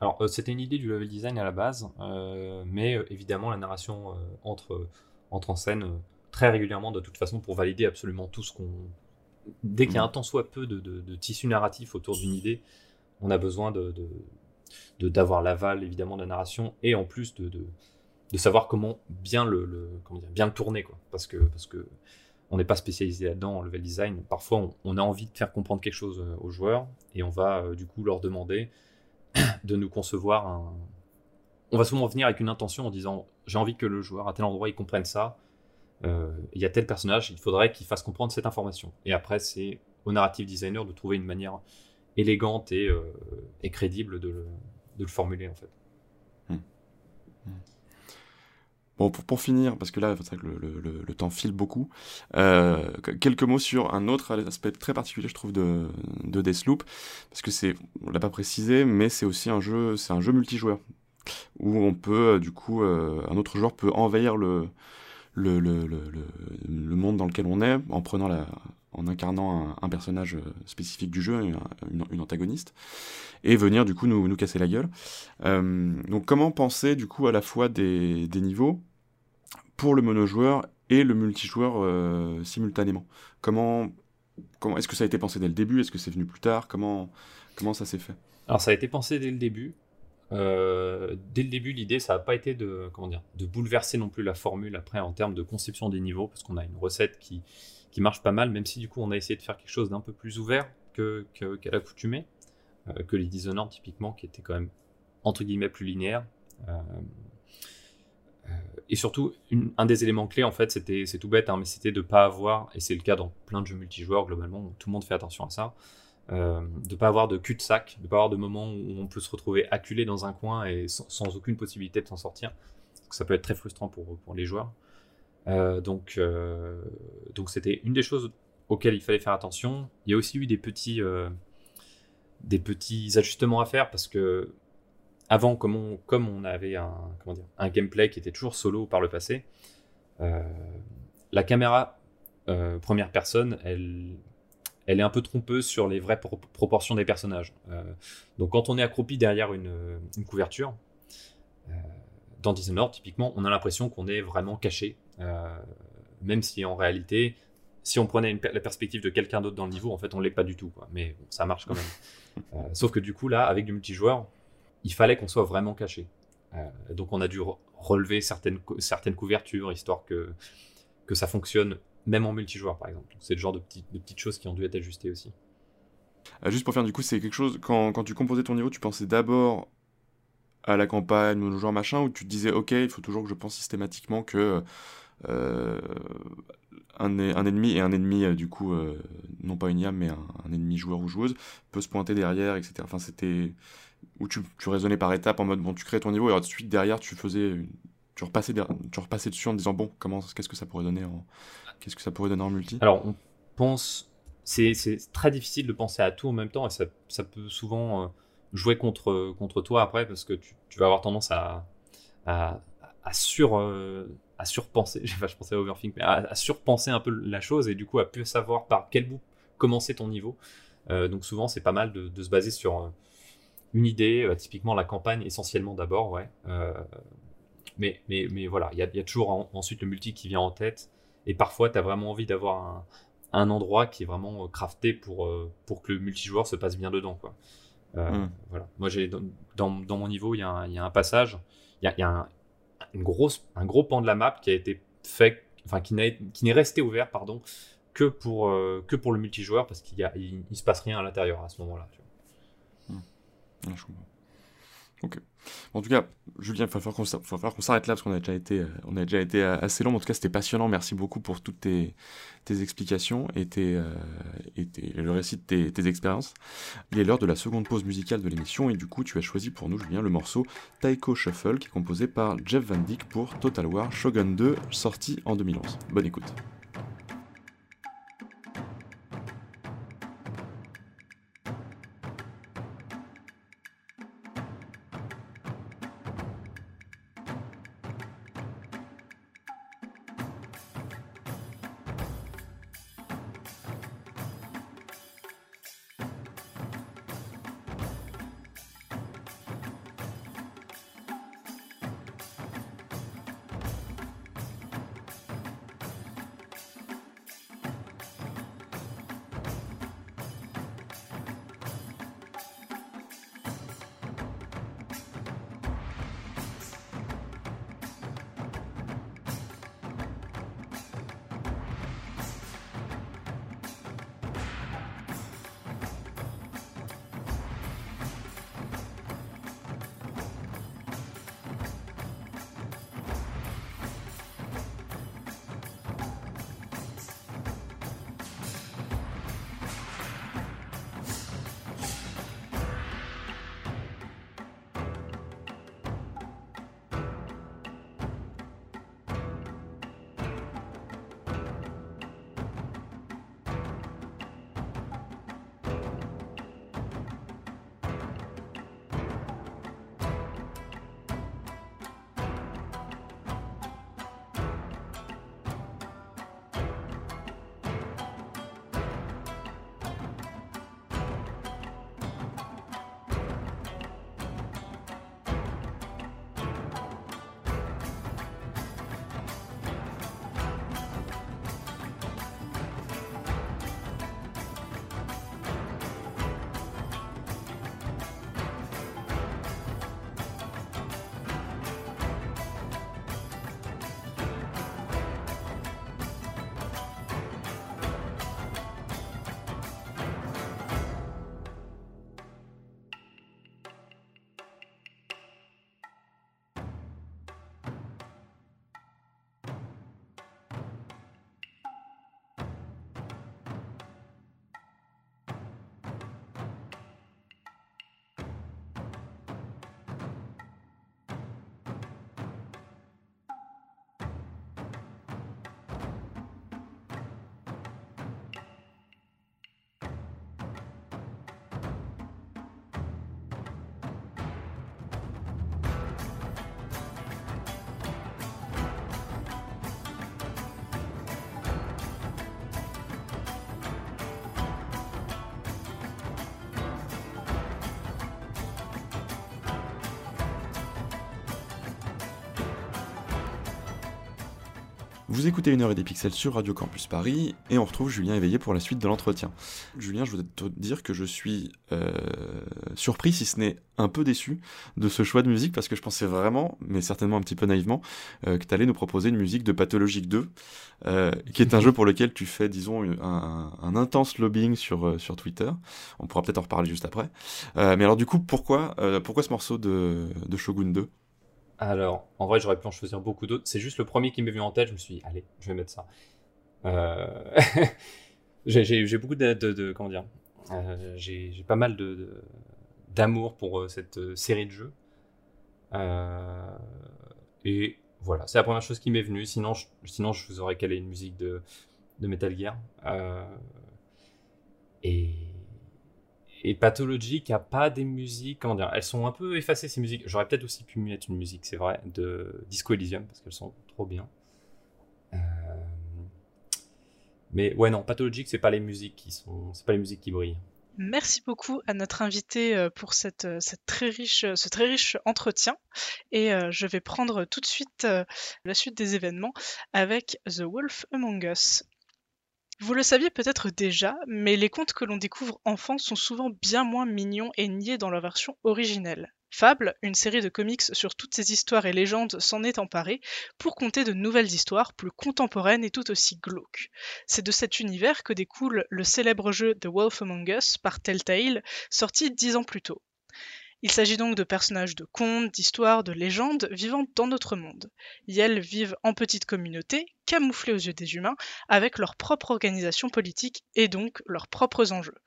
M: Alors, euh, c'était une idée du level design à la base, euh, mais évidemment, la narration entre, entre en scène très régulièrement, de toute façon, pour valider absolument tout ce qu'on. Dès qu'il y a un tant soit peu de, de, tissu narratif autour d'une idée, on a besoin de d'avoir l'aval évidemment de la narration et en plus de, de savoir comment bien le, bien le tourner quoi. Parce que parce que on n'est pas spécialisé là-dedans en level design. Parfois on, a envie de faire comprendre quelque chose euh, aux joueurs et on va euh, du coup leur demander de nous concevoir un on va souvent venir avec une intention en disant j'ai envie que le joueur à tel endroit il comprenne ça. Euh, il y a tel personnage il faudrait qu'il fasse comprendre cette information. Et après c'est au narrative designer de trouver une manière élégante et, et crédible de le, de le formuler en fait hmm.
H: Hmm. Pour, finir, parce que là, c'est que le, temps file beaucoup, euh, quelques mots sur un autre aspect très particulier, je trouve, de, de Deathloop, parce que c'est, on l'a pas précisé, mais c'est aussi un jeu, c'est un jeu multijoueur, où on peut, euh, du coup, euh, un autre joueur peut envahir le, monde dans lequel on est, en prenant la, en incarnant un, personnage spécifique du jeu, une, antagoniste, et venir du coup nous, casser la gueule. Donc comment penser du coup à la fois des niveaux pour le monojoueur et le multijoueur euh, simultanément Comment, comment est-ce que ça a été pensé dès le début? Est-ce que c'est venu plus tard? Comment comment ça s'est fait?
M: Alors ça a été pensé dès le début. Euh, dès le début, l'idée, ça n'a pas été de, comment dire, de bouleverser non plus la formule après en termes de conception des niveaux, parce qu'on a une recette qui, qui marche pas mal, même si du coup on a essayé de faire quelque chose d'un peu plus ouvert que, qu'à l'accoutumée, euh, que les Dishonored typiquement, qui étaient quand même entre guillemets plus linéaires. Euh, euh, et surtout, un des éléments clés, en fait, c'était, c'est tout bête, hein, mais c'était de pas avoir, et c'est le cas dans plein de jeux multijoueurs globalement, tout le monde fait attention à ça, euh, de pas avoir de cul-de-sac, de pas avoir de moments où on peut se retrouver acculé dans un coin et sans, aucune possibilité de s'en sortir. ça peut être très frustrant pour, pour les joueurs. Euh, donc, euh, donc c'était une des choses auxquelles il fallait faire attention. Il y a aussi eu des petits, euh, des petits ajustements à faire parce que avant, comme on, comme on avait un, comment dire, un gameplay qui était toujours solo par le passé, la caméra première personne, elle, elle est un peu trompeuse sur les vraies proportions des personnages. donc quand on est accroupi derrière une, une couverture, dans Dishonored, typiquement, on a l'impression qu'on est vraiment caché euh, même si en réalité, si on prenait la perspective de quelqu'un d'autre dans le niveau, en fait, on l'est pas du tout. Quoi. Mais ça marche quand même. Euh, sauf que du coup, là, avec du multijoueur, il fallait qu'on soit vraiment caché. Euh, donc, on a dû relever certaines, certaines couvertures, histoire que, que ça fonctionne même en multijoueur, par exemple. C'est le genre de, petites, de petites choses qui ont dû être ajustées aussi.
H: juste pour faire du coup, c'est quelque chose, quand, quand, tu composais ton niveau, tu pensais d'abord à la campagne, au genre machin, ou tu te disais, ok, il faut toujours que je pense systématiquement que euh, un, un, ennemi et un ennemi du coup non pas une IAM mais un, un, ennemi joueur ou joueuse peut se pointer derrière etc enfin c'était où tu, tu raisonnais par étapes en mode bon tu crées ton niveau et ensuite derrière tu faisais tu repassais, tu repassais dessus en disant bon comment qu'est-ce que ça pourrait donner en qu'est-ce que ça pourrait donner en multi?
M: Alors on pense c'est très difficile de penser à tout en même temps et ça, ça peut souvent euh, jouer contre, contre toi après parce que tu, tu vas avoir tendance à, à, à sur, euh, à surpenser, je pensais à overthink, mais à, surpenser un peu la chose et du coup à plus savoir par quel bout commencer ton niveau. Euh, donc souvent c'est pas mal de, se baser sur une idée, typiquement la campagne essentiellement d'abord, ouais. mais, mais, mais voilà, il y a, y a, toujours ensuite le multi qui vient en tête et parfois tu as vraiment envie d'avoir un un endroit qui est vraiment euh, crafté pour, euh, pour que le multijoueur se passe bien dedans. Quoi. Euh, hmm. voilà. Moi, j'ai dans, dans, mon niveau, il y, a un, y a un passage, il y a, y a un, une grosse, un gros pan de la map qui a été fait, enfin qui n'est resté ouvert, pardon, que pour, que pour le multijoueur parce qu'il il, il, se passe rien à l'intérieur à ce moment-là.
H: Comprends. Ok. En tout cas, Julien, il va falloir qu'on s'arrête là parce qu'on a déjà été, euh, euh, assez long. En tout cas, c'était passionnant. Merci beaucoup pour toutes tes, explications et, euh, le récit de tes, tes expériences. Il est l'heure de la seconde pause musicale de l'émission et du coup, tu as choisi pour nous, Julien, le morceau Taiko Shuffle qui est composé par Jeff Van Dyke pour Total War Shogun 2, sorti en 2011. Bonne écoute. Vous écoutez une heure et des pixels sur Radio Campus Paris et on retrouve Julien éveillé pour la suite de l'entretien. Julien, je voudrais te dire que je suis euh, surpris, si ce n'est un peu déçu, de ce choix de musique parce que je pensais vraiment, mais certainement un petit peu naïvement, euh, que tu allais nous proposer une musique de Pathologique 2, euh, qui est un jeu pour lequel tu fais, disons, un, un intense lobbying sur, sur Twitter. On pourra peut-être en reparler juste après. mais alors du coup, pourquoi, pourquoi ce morceau de, de Shogun 2
M: Alors, en vrai, j'aurais pu en choisir beaucoup d'autres. C'est juste le premier qui m'est venu en tête. Je me suis dit, allez, je vais mettre ça. Euh... j'ai beaucoup de, de, de, comment dire euh, J'ai pas mal de d'amour pour euh, cette série de jeux. Et voilà, c'est la première chose qui m'est venue. Sinon, je, sinon, je vous aurais calé une musique de, de Metal Gear. et et Pathologic a pas des musiques, comment dire, elles sont un peu effacées ces musiques. J'aurais peut-être aussi pu mettre une musique, c'est vrai, de Disco Elysium parce qu'elles sont trop bien. Euh... Mais ouais, non, Pathologic, c'est pas les musiques qui sont, c'est pas les musiques qui brillent.
L: Merci beaucoup à notre invité euh, pour euh, cette très riche, ce très riche entretien. Et je vais prendre tout de suite la suite des événements avec The Wolf Among Us. Vous le saviez peut-être déjà, mais les contes que l'on découvre enfant sont souvent bien moins mignons et niais dans leur version originelle. Fable, une série de comics sur toutes ces histoires et légendes, s'en est emparée pour conter de nouvelles histoires plus contemporaines et tout aussi glauques. C'est de cet univers que découle le célèbre jeu The Wolf Among Us par Telltale, sorti dix ans plus tôt. Il s'agit donc de personnages de contes, d'histoires, de légendes vivant dans notre monde. Elles vivent en petites communautés, camouflées aux yeux des humains, avec leur propre organisation politique et donc leurs propres enjeux.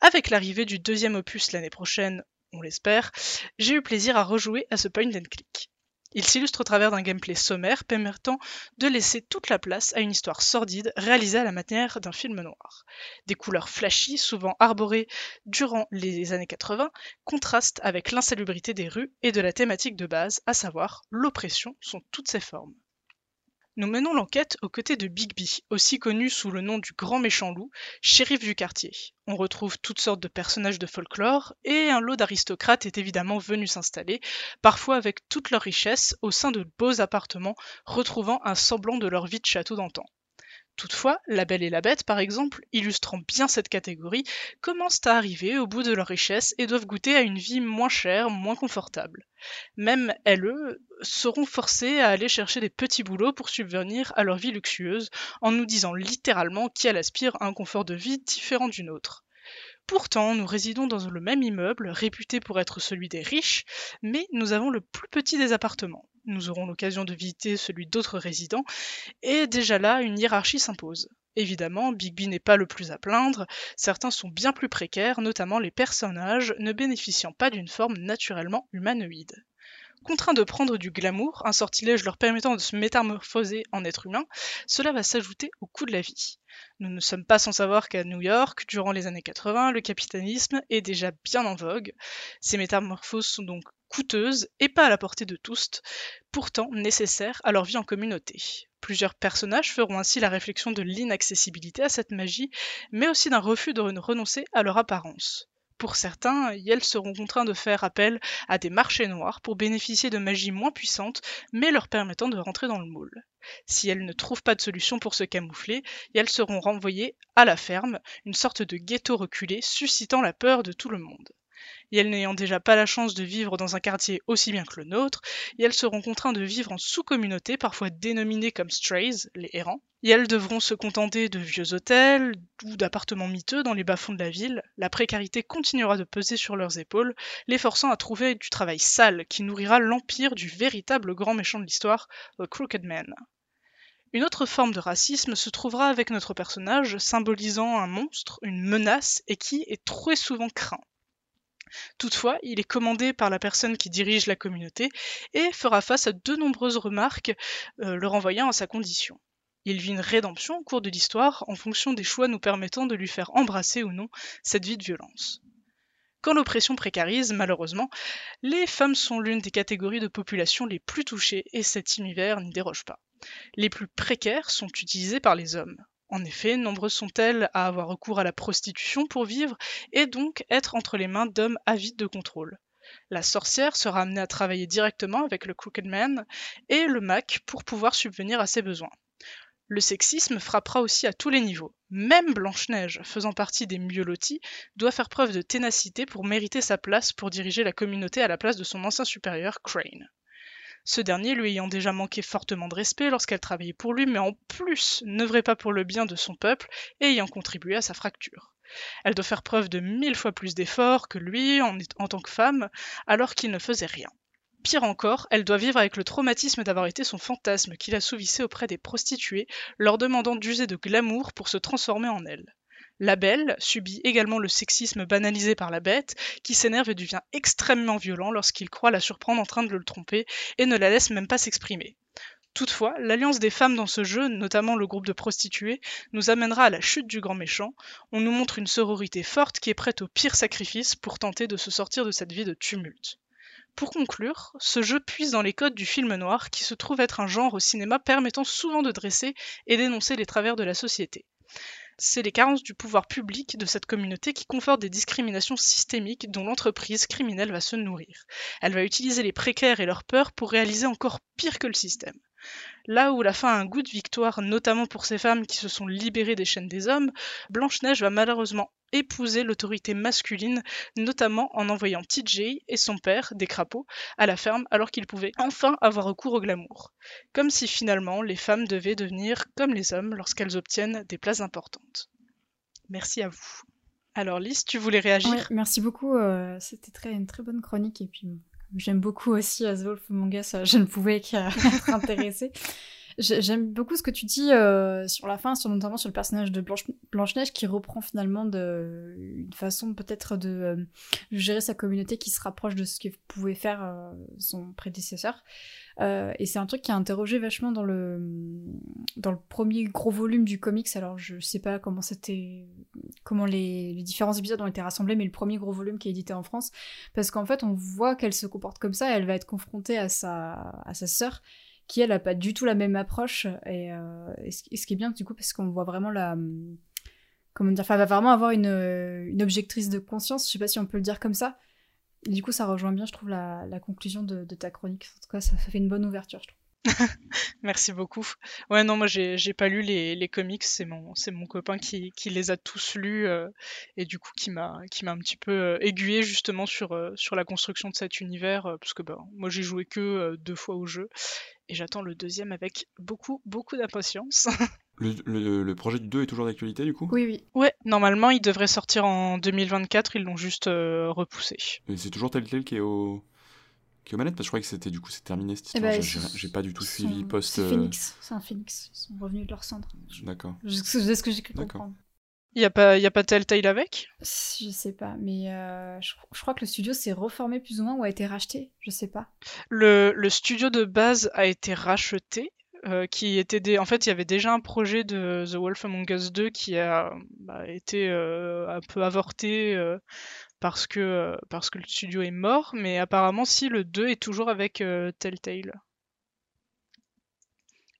L: Avec l'arrivée du deuxième opus l'année prochaine, on l'espère, j'ai eu plaisir à rejouer à ce point and click. Il s'illustre au travers d'un gameplay sommaire permettant de laisser toute la place à une histoire sordide réalisée à la manière d'un film noir. Des couleurs flashy, souvent arborées durant les années 80, contrastent avec l'insalubrité des rues et de la thématique de base, à savoir l'oppression sous toutes ses formes. Nous menons l'enquête aux côtés de Bigby, aussi connu sous le nom du grand méchant loup, shérif du quartier. On retrouve toutes sortes de personnages de folklore, et un lot d'aristocrates est évidemment venu s'installer, parfois avec toute leur richesse, au sein de beaux appartements, retrouvant un semblant de leur vie de château d'antan. Toutefois, La Belle et la Bête, par exemple, illustrant bien cette catégorie, commencent à arriver au bout de leur richesse et doivent goûter à une vie moins chère, moins confortable. Même elles seront forcées à aller chercher des petits boulots pour subvenir à leur vie luxueuse, en nous disant littéralement qu'elles aspirent à un confort de vie différent d'une autre. Pourtant, nous résidons dans le même immeuble, réputé pour être celui des riches, mais nous avons le plus petit des appartements. Nous aurons l'occasion de visiter celui d'autres résidents, et déjà là, une hiérarchie s'impose. Évidemment, Bigby n'est pas le plus à plaindre, certains sont bien plus précaires, notamment les personnages ne bénéficiant pas d'une forme naturellement humanoïde. Contraints de prendre du glamour, un sortilège leur permettant de se métamorphoser en être humain, cela va s'ajouter au coût de la vie. Nous ne sommes pas sans savoir qu'à New York, durant les années 80, le capitalisme est déjà bien en vogue. Ces métamorphoses sont donc coûteuses et pas à la portée de tous, pourtant nécessaires à leur vie en communauté. Plusieurs personnages feront ainsi la réflexion de l'inaccessibilité à cette magie, mais aussi d'un refus de renoncer à leur apparence. Pour certains, elles seront contraints de faire appel à des marchés noirs pour bénéficier de magie moins puissante, mais leur permettant de rentrer dans le moule. Si elles ne trouvent pas de solution pour se camoufler, elles seront renvoyées à la ferme, une sorte de ghetto reculé suscitant la peur de tout le monde et elles n'ayant déjà pas la chance de vivre dans un quartier aussi bien que le nôtre, et elles seront contraintes de vivre en sous-communautés, parfois dénominées comme strays, les errants, et elles devront se contenter de vieux hôtels ou d'appartements miteux dans les bas-fonds de la ville. La précarité continuera de peser sur leurs épaules, les forçant à trouver du travail sale qui nourrira l'empire du véritable grand méchant de l'histoire, The Crooked Man. Une autre forme de racisme se trouvera avec notre personnage, symbolisant un monstre, une menace, et qui est très souvent craint. Toutefois, il est commandé par la personne qui dirige la communauté et fera face à de nombreuses remarques euh, le renvoyant à sa condition. Il vit une rédemption au cours de l'histoire en fonction des choix nous permettant de lui faire embrasser ou non cette vie de violence. Quand l'oppression précarise, malheureusement, les femmes sont l'une des catégories de population les plus touchées et cet univers n'y déroge pas. Les plus précaires sont utilisés par les hommes. En effet, nombreuses sont-elles à avoir recours à la prostitution pour vivre et donc être entre les mains d'hommes avides de contrôle. La sorcière sera amenée à travailler directement avec le Crooked Man et le Mac pour pouvoir subvenir à ses besoins. Le sexisme frappera aussi à tous les niveaux. Même Blanche-Neige, faisant partie des mieux lotis, doit faire preuve de ténacité pour mériter sa place pour diriger la communauté à la place de son ancien supérieur Crane ce dernier lui ayant déjà manqué fortement de respect lorsqu'elle travaillait pour lui, mais en plus n'œuvrait pas pour le bien de son peuple et ayant contribué à sa fracture. Elle doit faire preuve de mille fois plus d'efforts que lui en, en tant que femme, alors qu'il ne faisait rien. Pire encore, elle doit vivre avec le traumatisme d'avoir été son fantasme qui l'assouvissait auprès des prostituées, leur demandant d'user de glamour pour se transformer en elle. La belle subit également le sexisme banalisé par la bête, qui s'énerve et devient extrêmement violent lorsqu'il croit la surprendre en train de le tromper et ne la laisse même pas s'exprimer. Toutefois, l'alliance des femmes dans ce jeu, notamment le groupe de prostituées, nous amènera à la chute du grand méchant. On nous montre une sororité forte qui est prête au pire sacrifice pour tenter de se sortir de cette vie de tumulte. Pour conclure, ce jeu puise dans les codes du film noir qui se trouve être un genre au cinéma permettant souvent de dresser et dénoncer les travers de la société. C'est les carences du pouvoir public de cette communauté qui confortent des discriminations systémiques dont l'entreprise criminelle va se nourrir. Elle va utiliser les précaires et leurs peurs pour réaliser encore pire que le système. Là où la fin a un goût de victoire, notamment pour ces femmes qui se sont libérées des chaînes des hommes, Blanche-Neige va malheureusement épouser l'autorité masculine, notamment en envoyant TJ et son père, des crapauds, à la ferme alors qu'ils pouvaient enfin avoir recours au glamour. Comme si finalement les femmes devaient devenir comme les hommes lorsqu'elles obtiennent des places importantes. Merci à vous. Alors Lys, tu voulais réagir?
N: Ouais, merci beaucoup. euh, C'était très, une très bonne chronique. Et puis, j'aime beaucoup aussi As Wolf Among Us. euh, Je ne pouvais qu'être intéressée. J'ai- J'aime beaucoup ce que tu dis euh, sur la fin, sur, notamment sur le personnage de Blanche- Blanche-Neige qui reprend finalement de, une façon peut-être de euh, gérer sa communauté qui se rapproche de ce que pouvait faire euh, son prédécesseur. Euh, et c'est un truc qui a interrogé vachement dans le, dans le premier gros volume du comics. Alors je sais pas comment c'était, comment les, différents épisodes ont été rassemblés, mais le premier gros volume qui est édité en France, parce qu'en fait on voit qu'elle se comporte comme ça, elle va être confrontée à sa, à sa sœur qui elle a pas du tout la même approche et, euh, ce, qui est bien du coup parce qu'on voit vraiment la comment dire enfin va vraiment avoir une, une objectrice de conscience je sais pas si on peut le dire comme ça. Et du coup ça rejoint bien je trouve la, conclusion de, ta chronique. En tout cas ça fait une bonne ouverture je trouve
L: Merci beaucoup. Ouais, non, moi j'ai j'ai pas lu les, les comics, c'est mon, c'est mon copain qui, qui les a tous lus euh, et du coup qui m'a qui m'a un petit peu euh, aiguillé justement sur, euh, sur la construction de cet univers euh, parce que bah, moi j'ai joué que euh, deux fois au jeu et j'attends le deuxième avec beaucoup beaucoup d'impatience.
H: Le, le- le projet du 2 est toujours d'actualité du coup?
N: Oui, oui.
L: Ouais, normalement il devrait sortir en 2024, ils l'ont juste euh, repoussé.
H: Et c'est toujours Telltale qui est au qui est aux manettes parce que je croyais que c'était du coup c'est terminé cette
N: Eh
H: histoire.
N: ben,
H: J'ai- pas du tout
N: sont-
H: suivi post.
N: c'est
H: euh,
N: Phoenix c'est un Phoenix ils sont revenus de leur cendre
H: D'accord.
N: de ce que j'ai cru
H: D'accord.
N: comprendre
L: Il y a pas il y a pas Telltale avec?
N: Je sais pas mais euh, je, je crois que le studio s'est reformé plus ou moins ou a été racheté je sais pas
L: Le, le studio de base a été racheté. euh, qui était des... En fait, il y avait déjà un projet de The Wolf Among Us 2 qui a bah, été euh, un peu avorté euh, parce, que, euh, parce que le studio est mort, mais apparemment, si, le 2 est toujours avec euh, Telltale.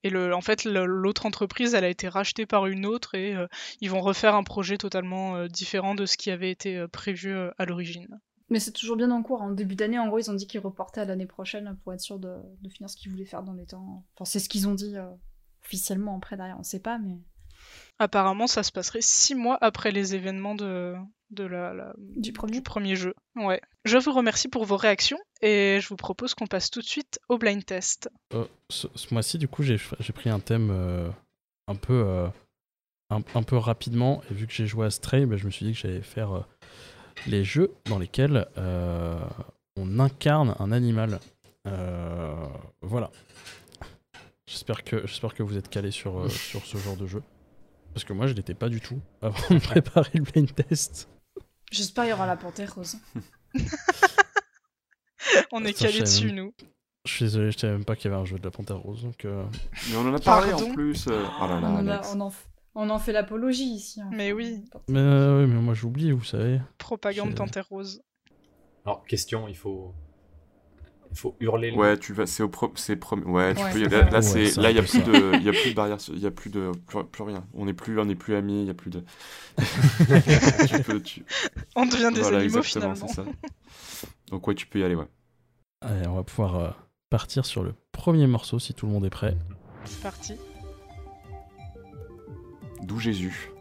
L: Et le, en fait, l'autre entreprise, elle a été rachetée par une autre et euh, ils vont refaire un projet totalement différent de ce qui avait été prévu à l'origine.
N: Mais c'est toujours bien en cours. En début d'année, en gros, ils ont dit qu'ils reportaient à l'année prochaine pour être sûr de, de finir ce qu'ils voulaient faire dans les temps. Enfin, c'est ce qu'ils ont dit officiellement. Après, derrière, on sait pas, mais.
L: Apparemment, ça se passerait six mois après les événements de, de la, la-
N: Du premier
L: jeu. Ouais. Je vous remercie pour vos réactions et je vous propose qu'on passe tout de suite au blind test.
O: Euh, ce, ce mois-ci, du coup, j'ai pris un thème euh, un peu euh, un, un peu rapidement. Et vu que j'ai joué à Stray, ben, je me suis dit que j'allais faire euh, les jeux dans lesquels euh, on incarne un animal. Euh, voilà. J'espère que, j'espère que vous êtes calés sur, euh, sur ce genre de jeu. Parce que moi, je l'étais pas du tout avant de préparer le blind test.
N: J'espère qu'il y aura la panthère rose.
L: On est calé dessus,
O: même-
L: nous.
O: Je suis désolé, je savais même pas qu'il y avait un jeu de la Panthère Rose. Donc, euh,
H: Mais on en a parlé
L: Pardon
H: en plus. Oh là là,
N: on, en a-
H: Alex.
N: on en, f- on en fait l'apologie ici. hein.
L: Mais oui,
O: Mais, euh, oui, mais moi j'oublie, vous savez.
L: propagande panthère rose.
M: Alors, question, il faut. Il faut hurler le
H: Ouais, tu vas, c'est au pro, c'est ouais, tu
N: Ouais,
H: peux là, là,
O: Ouais,
H: c'est, là, il y a plus
O: ça.
H: de, il y a plus de barrières, il y a plus de, plus, plus rien. On n'est plus, on n'est plus amis, il y a plus de. tu peux, tu-
L: On devient des
H: Voilà,
L: animaux
H: exactement,
L: finalement.
H: c'est ça. Donc ouais, tu peux y aller, ouais.
O: Allez, on va pouvoir euh, partir sur le premier morceau si tout le monde est prêt.
L: C'est parti.
H: D'où Jésus.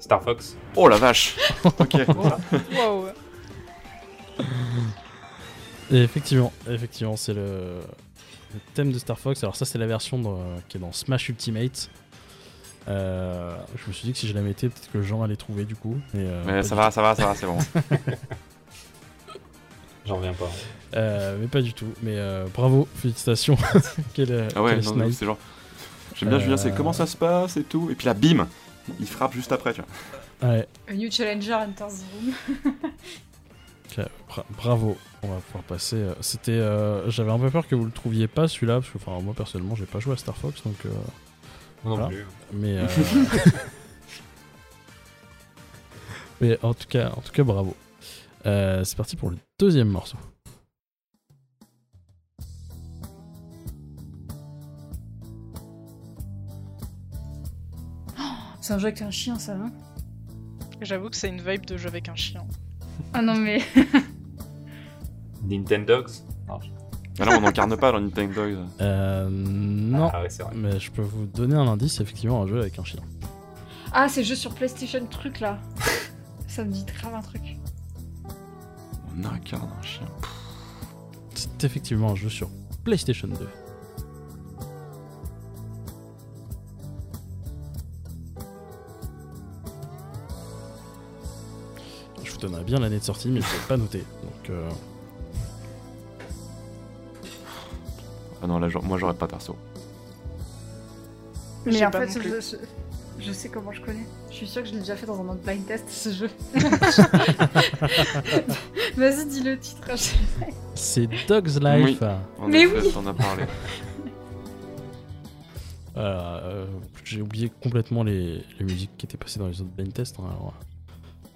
M: Star Fox.
H: Oh la vache. ok.
L: Wow.
O: Et effectivement, effectivement, c'est le, le thème de Star Fox. Alors ça, c'est la version qui est dans Smash Ultimate. Euh, je me suis dit que si je la mettais, peut-être que Jean allait trouver du coup. Mais, euh,
H: Mais ça va,
O: tout.
H: ça va, ça va, c'est bon.
M: J'en reviens pas.
O: Euh, mais pas du tout. Mais euh, bravo, félicitations. quel,
H: Ah ouais,
O: quel
H: non,
O: snipe.
H: c'est genre. J'aime bien Julien, c'est comment ça se passe et tout. Et puis là, bim Il frappe juste après, tu vois.
O: Ouais,
N: A new challenger enters the room.
O: ok, bra- bravo. On va pouvoir passer. euh, C'était. euh, J'avais un peu peur que vous le trouviez pas celui-là, parce que enfin, moi personnellement, j'ai pas joué à Star Fox, donc. euh,
M: Moi non
O: voilà.
M: plus.
O: Mais. euh, Mais en tout cas, en tout cas, bravo. Euh, c'est parti pour le deuxième morceau.
N: C'est un jeu avec un chien, ça, hein
L: J'avoue que c'est une vibe de jeu avec un chien.
N: Ah non, mais.
M: Nintendogs Non,
H: Ah non, on n'incarne pas dans Nintendo.
O: Euh, non.
M: Ah ouais, c'est vrai.
O: Mais je peux vous donner un indice, c'est effectivement un jeu avec un chien.
N: Ah, c'est le jeu sur PlayStation truc là. ça me dit grave un truc.
H: On incarne un chien.
O: C'est effectivement un jeu sur PlayStation 2. Donnerai bien l'année de sortie, mais je l'ai pas noté. Donc, euh,
H: Ah non, là, genre, moi j'aurais pas perso.
N: Mais en fait, je, je- je sais comment je connais. Je suis sûre que je l'ai déjà fait dans un autre blind test ce jeu. Vas-y, dis le titre.
O: c'est Dog's Life.
H: Oui. En
N: Mais
H: effet,
N: oui.
H: t'en as parlé.
O: Voilà, euh, J'ai oublié complètement les, les musiques qui étaient passées dans les autres blind tests. hein, alors,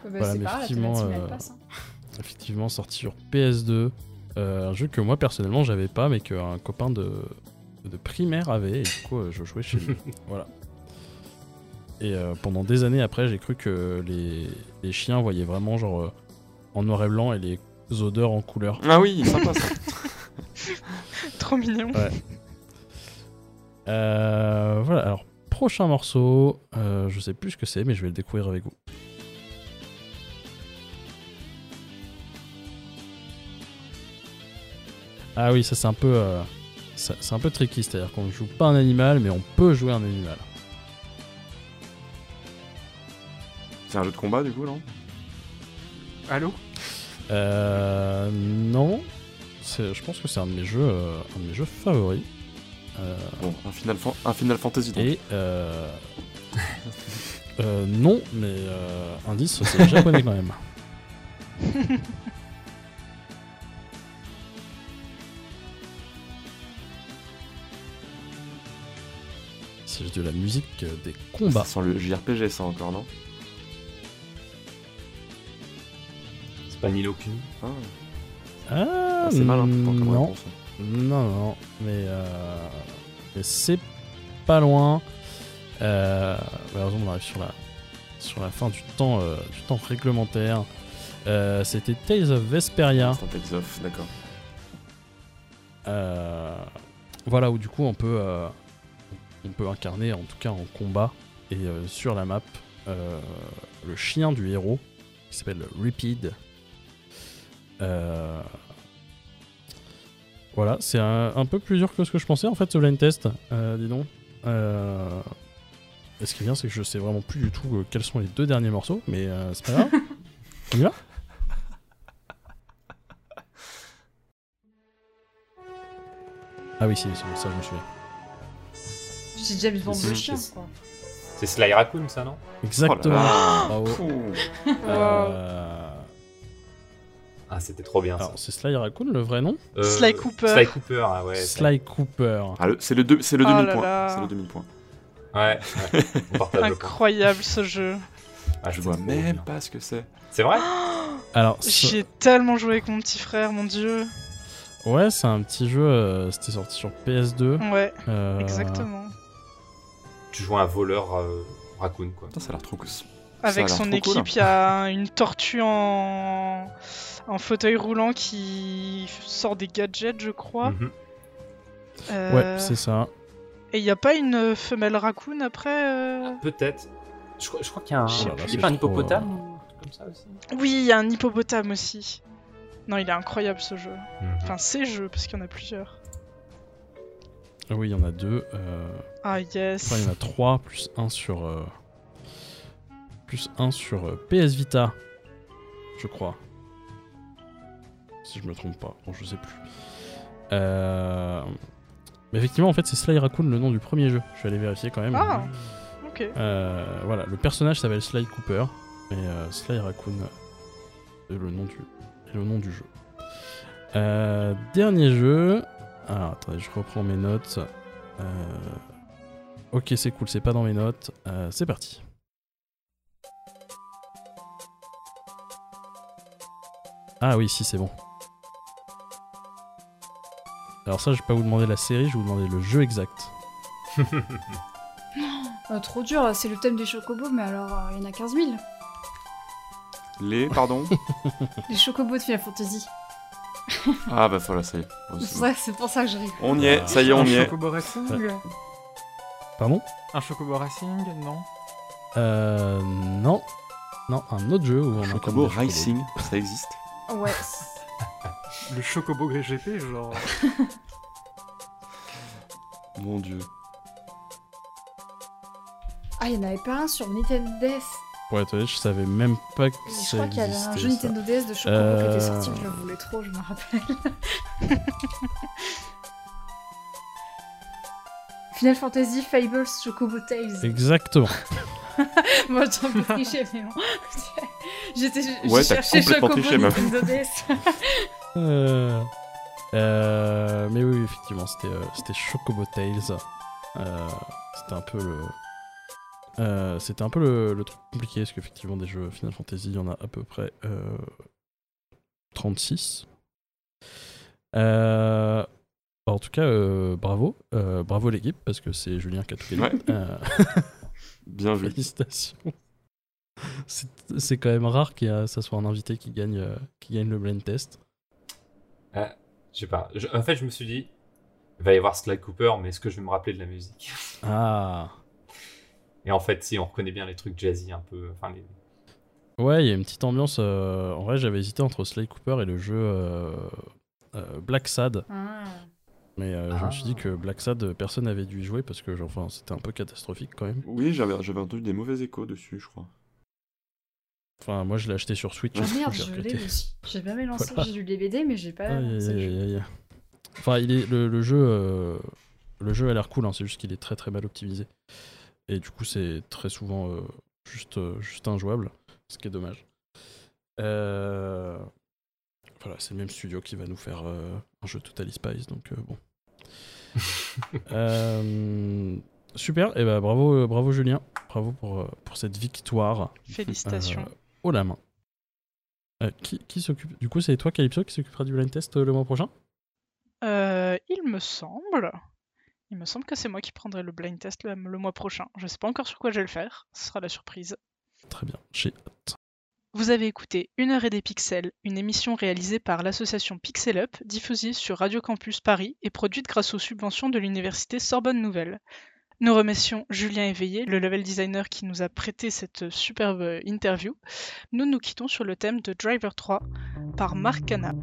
N: bah,
O: Voilà, mais
N: pas
O: effectivement, euh,
N: hein.
O: effectivement sorti sur PS2. euh, un jeu que moi personnellement j'avais pas, mais qu'un copain de, de primaire avait, et du coup euh, je jouais chez lui. voilà. Et euh, pendant des années après, j'ai cru que les, les chiens voyaient vraiment genre euh, en noir et blanc et les odeurs en couleur.
H: Ah oui, sympa ça.
L: Trop mignon.
O: Ouais. Euh, voilà, alors prochain morceau, euh, je sais plus ce que c'est, mais je vais le découvrir avec vous. Ah oui, ça c'est un peu, euh, c'est un peu tricky, c'est-à-dire qu'on ne joue pas un animal, mais on peut jouer un animal.
H: C'est un jeu de combat du coup, non?
D: Allô?
O: Euh, non, je pense que c'est un de mes jeux, euh, un de mes jeux favoris. Euh,
H: Bon, un Final, Fan- un Final Fantasy donc.
O: Et euh... euh, non, mais euh, indice, c'est japonais quand même. C'est de la musique euh, des combats.
H: Ça sent le JRPG ça encore, non?
M: C'est pas Nilo Kuni?
H: Ah.
O: Ah,
H: Ah, c'est malin, pourtant, comme
O: non.
H: réponse.
O: Non, non, mais, euh, mais c'est pas loin. Euh, malheureusement, on arrive sur la, sur la fin du temps, euh, du temps réglementaire. Euh, C'était Tales of Vesperia.
H: Tales of, d'accord.
O: Euh, voilà, où du coup on peut, euh, on peut incarner, en tout cas en combat, et euh, sur la map, euh, le chien du héros, qui s'appelle Repeat. Euh, voilà, c'est un, un peu plus dur que ce que je pensais en fait ce blind test, dis donc. Et ce qui est bien, c'est que je sais vraiment plus du tout quels sont les deux derniers morceaux, mais c'est pas grave. On y va? Ah oui, si, c'est- ça je me souviens.
N: J'ai déjà vu vendre
M: C'est-
N: le chien,
M: c'est-
N: quoi.
M: C'est Sly Raccoon, ça, non
O: Exactement.
H: Oh là là.
O: Bravo.
H: Pouh.
O: Euh,
M: Ah, c'était trop bien ça.
O: Alors, c'est Sly Raccoon le vrai nom
M: Euh,
L: Sly Cooper.
M: Sly Cooper, ah ouais.
O: Sly Cooper.
H: Ah, le- c'est le, deux- c'est le
L: Oh là
H: demi-point.
L: là.
H: C'est le demi-point.
M: Ouais, ouais. On.
L: Incroyable ce jeu.
M: Ah,
H: Je
M: c'est
H: vois même
M: bien.
H: pas ce que c'est.
M: C'est vrai
O: Alors, ce-
L: J'ai tellement joué avec mon petit frère, mon dieu.
O: ouais, c'est un petit jeu, euh, c'était sorti sur PS2.
L: Ouais,
O: Euh,
L: exactement.
M: Tu joues un voleur euh, raccoon, quoi.
H: Putain, ça a l'air trop cool.
L: Avec son équipe, il y a une tortue en... en fauteuil roulant qui sort des gadgets, je crois.
M: Mhm.
L: Euh,
O: Ouais, c'est ça.
L: Et il n'y a pas une femelle raccoon après euh
M: Peut-être. Je, crois- je crois qu'il y a un,
O: Oh là là,
M: pas un
O: trop,
M: hippopotame
O: euh,
M: comme ça aussi
L: Oui, il y a un hippopotame aussi. Non, il est incroyable ce jeu.
M: Mhm.
L: Enfin, ces jeux, parce qu'il y en a plusieurs.
O: Ah Oui, il y en a deux. euh,
L: Ah yes.
O: Enfin, il y en a trois, plus un sur. euh, Plus un sur euh, PS Vita, je crois. si je me trompe pas. Bon, je sais plus. Euh, Mais effectivement, en fait, c'est Sly Raccoon le nom du premier jeu. Je suis allé vérifier quand même.
L: Ah, ok.
O: Euh, voilà, le personnage s'appelle Sly Cooper, et Sly Raccoon est le nom du, est le nom du jeu. Dernier jeu. Alors, attendez, je reprends mes notes. Euh, Ok, c'est cool, c'est pas dans mes notes. Euh, c'est parti. Ah oui, si, c'est bon. Alors ça, je vais pas vous demander la série, je vais vous demander le jeu exact.
N: Euh, trop dur, c'est le thème des chocobos, mais alors euh, il y en a 15 000.
H: Les, pardon
N: Les chocobos de Final Fantasy.
H: Ah bah voilà, ça y est. Oh,
N: C'est
H: bon.
N: ça- c'est pour ça que je rigole.
H: On y est, ça y est, on y est.
D: Chocobo Racing
O: Pardon
D: Un Chocobo Racing Non
O: Euh. Non. Non, un autre jeu où on a
H: Chocobo. Racing, ça existe.
N: Ouais.
D: Le Chocobo GP, genre.
H: Mon dieu.
N: Ah, il y en avait pas un sur Nintendo DS.
O: Pour être honnête, je savais même pas que
N: Je
O: ça
N: crois qu'il y avait un
O: existait,
N: jeu
O: ça.
N: Nintendo DS de Chocobo qui était sorti,
O: Euh,
N: je le voulais trop, je me rappelle. Final Fantasy Fables Chocobo Tales.
O: Exactement.
N: Moi, j'ai un peu triché, mais bon. J'étais,
H: Ouais, complètement
N: Chocobo
H: triché.
N: Nintendo DS.
O: Euh, euh, mais oui, effectivement, c'était euh, c'était Chocobo Tales. Euh, c'était un peu le. euh, c'était un peu le, le truc compliqué parce qu'effectivement, des jeux Final Fantasy, il y en a à peu près euh, 36. Euh, en tout cas, euh, bravo. Euh, bravo l'équipe parce que c'est Julien qui a tout gagné.
H: Ouais.
O: Euh,
H: Bien vu.
O: Félicitations. C'est c'est quand même rare que ça soit un invité qui gagne, euh, qui gagne le blind test.
M: Ah, je sais pas. Je- en fait, je me suis dit, il va y avoir Sly Cooper, mais est-ce que je vais me rappeler de la musique?
O: Ah.
M: Et en fait, si, on reconnaît bien les trucs jazzy un peu. Enfin, les...
O: Ouais, il y a une petite ambiance. euh, En vrai, j'avais hésité entre Sly Cooper et le jeu euh, euh, Black Sad.
N: Ah.
O: Mais euh, je me suis dit
M: Ah.
O: que Black Sad, euh, personne n'avait dû y jouer parce que enfin, c'était un peu catastrophique quand même.
H: Oui, j'avais j'avais entendu des mauvais échos dessus, je crois.
O: Enfin, moi, je l'ai acheté sur Switch.
N: Ah merde,
O: j'ai
N: je l'ai aussi. J'ai jamais lancé,
O: Voilà.
N: j'ai lu les BD, mais j'ai pas
O: Aïe, aïe, aïe. Enfin, il est, le, le jeu, euh, le jeu a l'air cool, hein, c'est juste qu'il est très très mal optimisé. Et du coup, c'est très souvent euh, juste, juste injouable, ce qui est dommage. Euh, Voilà, c'est le même studio qui va nous faire euh, un jeu Totally Spice, donc euh, bon. Euh, super, et bah bravo, euh, bravo Julien, bravo pour, euh, pour cette victoire.
L: Félicitations.
O: Euh, haut la main. Euh, qui qui s'occupe Du coup, c'est toi, Calypso, qui s'occupera du blind test le mois prochain?
L: Il me semble. Il me semble que c'est moi qui prendrai le blind test le, le mois prochain. Je sais pas encore sur quoi je vais le faire. Ce sera la surprise.
O: Très bien, j'ai hâte.
L: Vous avez écouté Une heure et des pixels, une émission réalisée par l'association Pixel Up, diffusée sur Radio Campus Paris et produite grâce aux subventions de l'université Sorbonne Nouvelle. Nous remercions Julien Éveillé, le level designer qui nous a prêté cette superbe interview. Nous nous quittons sur le thème de Driver 3 par Marc Cana.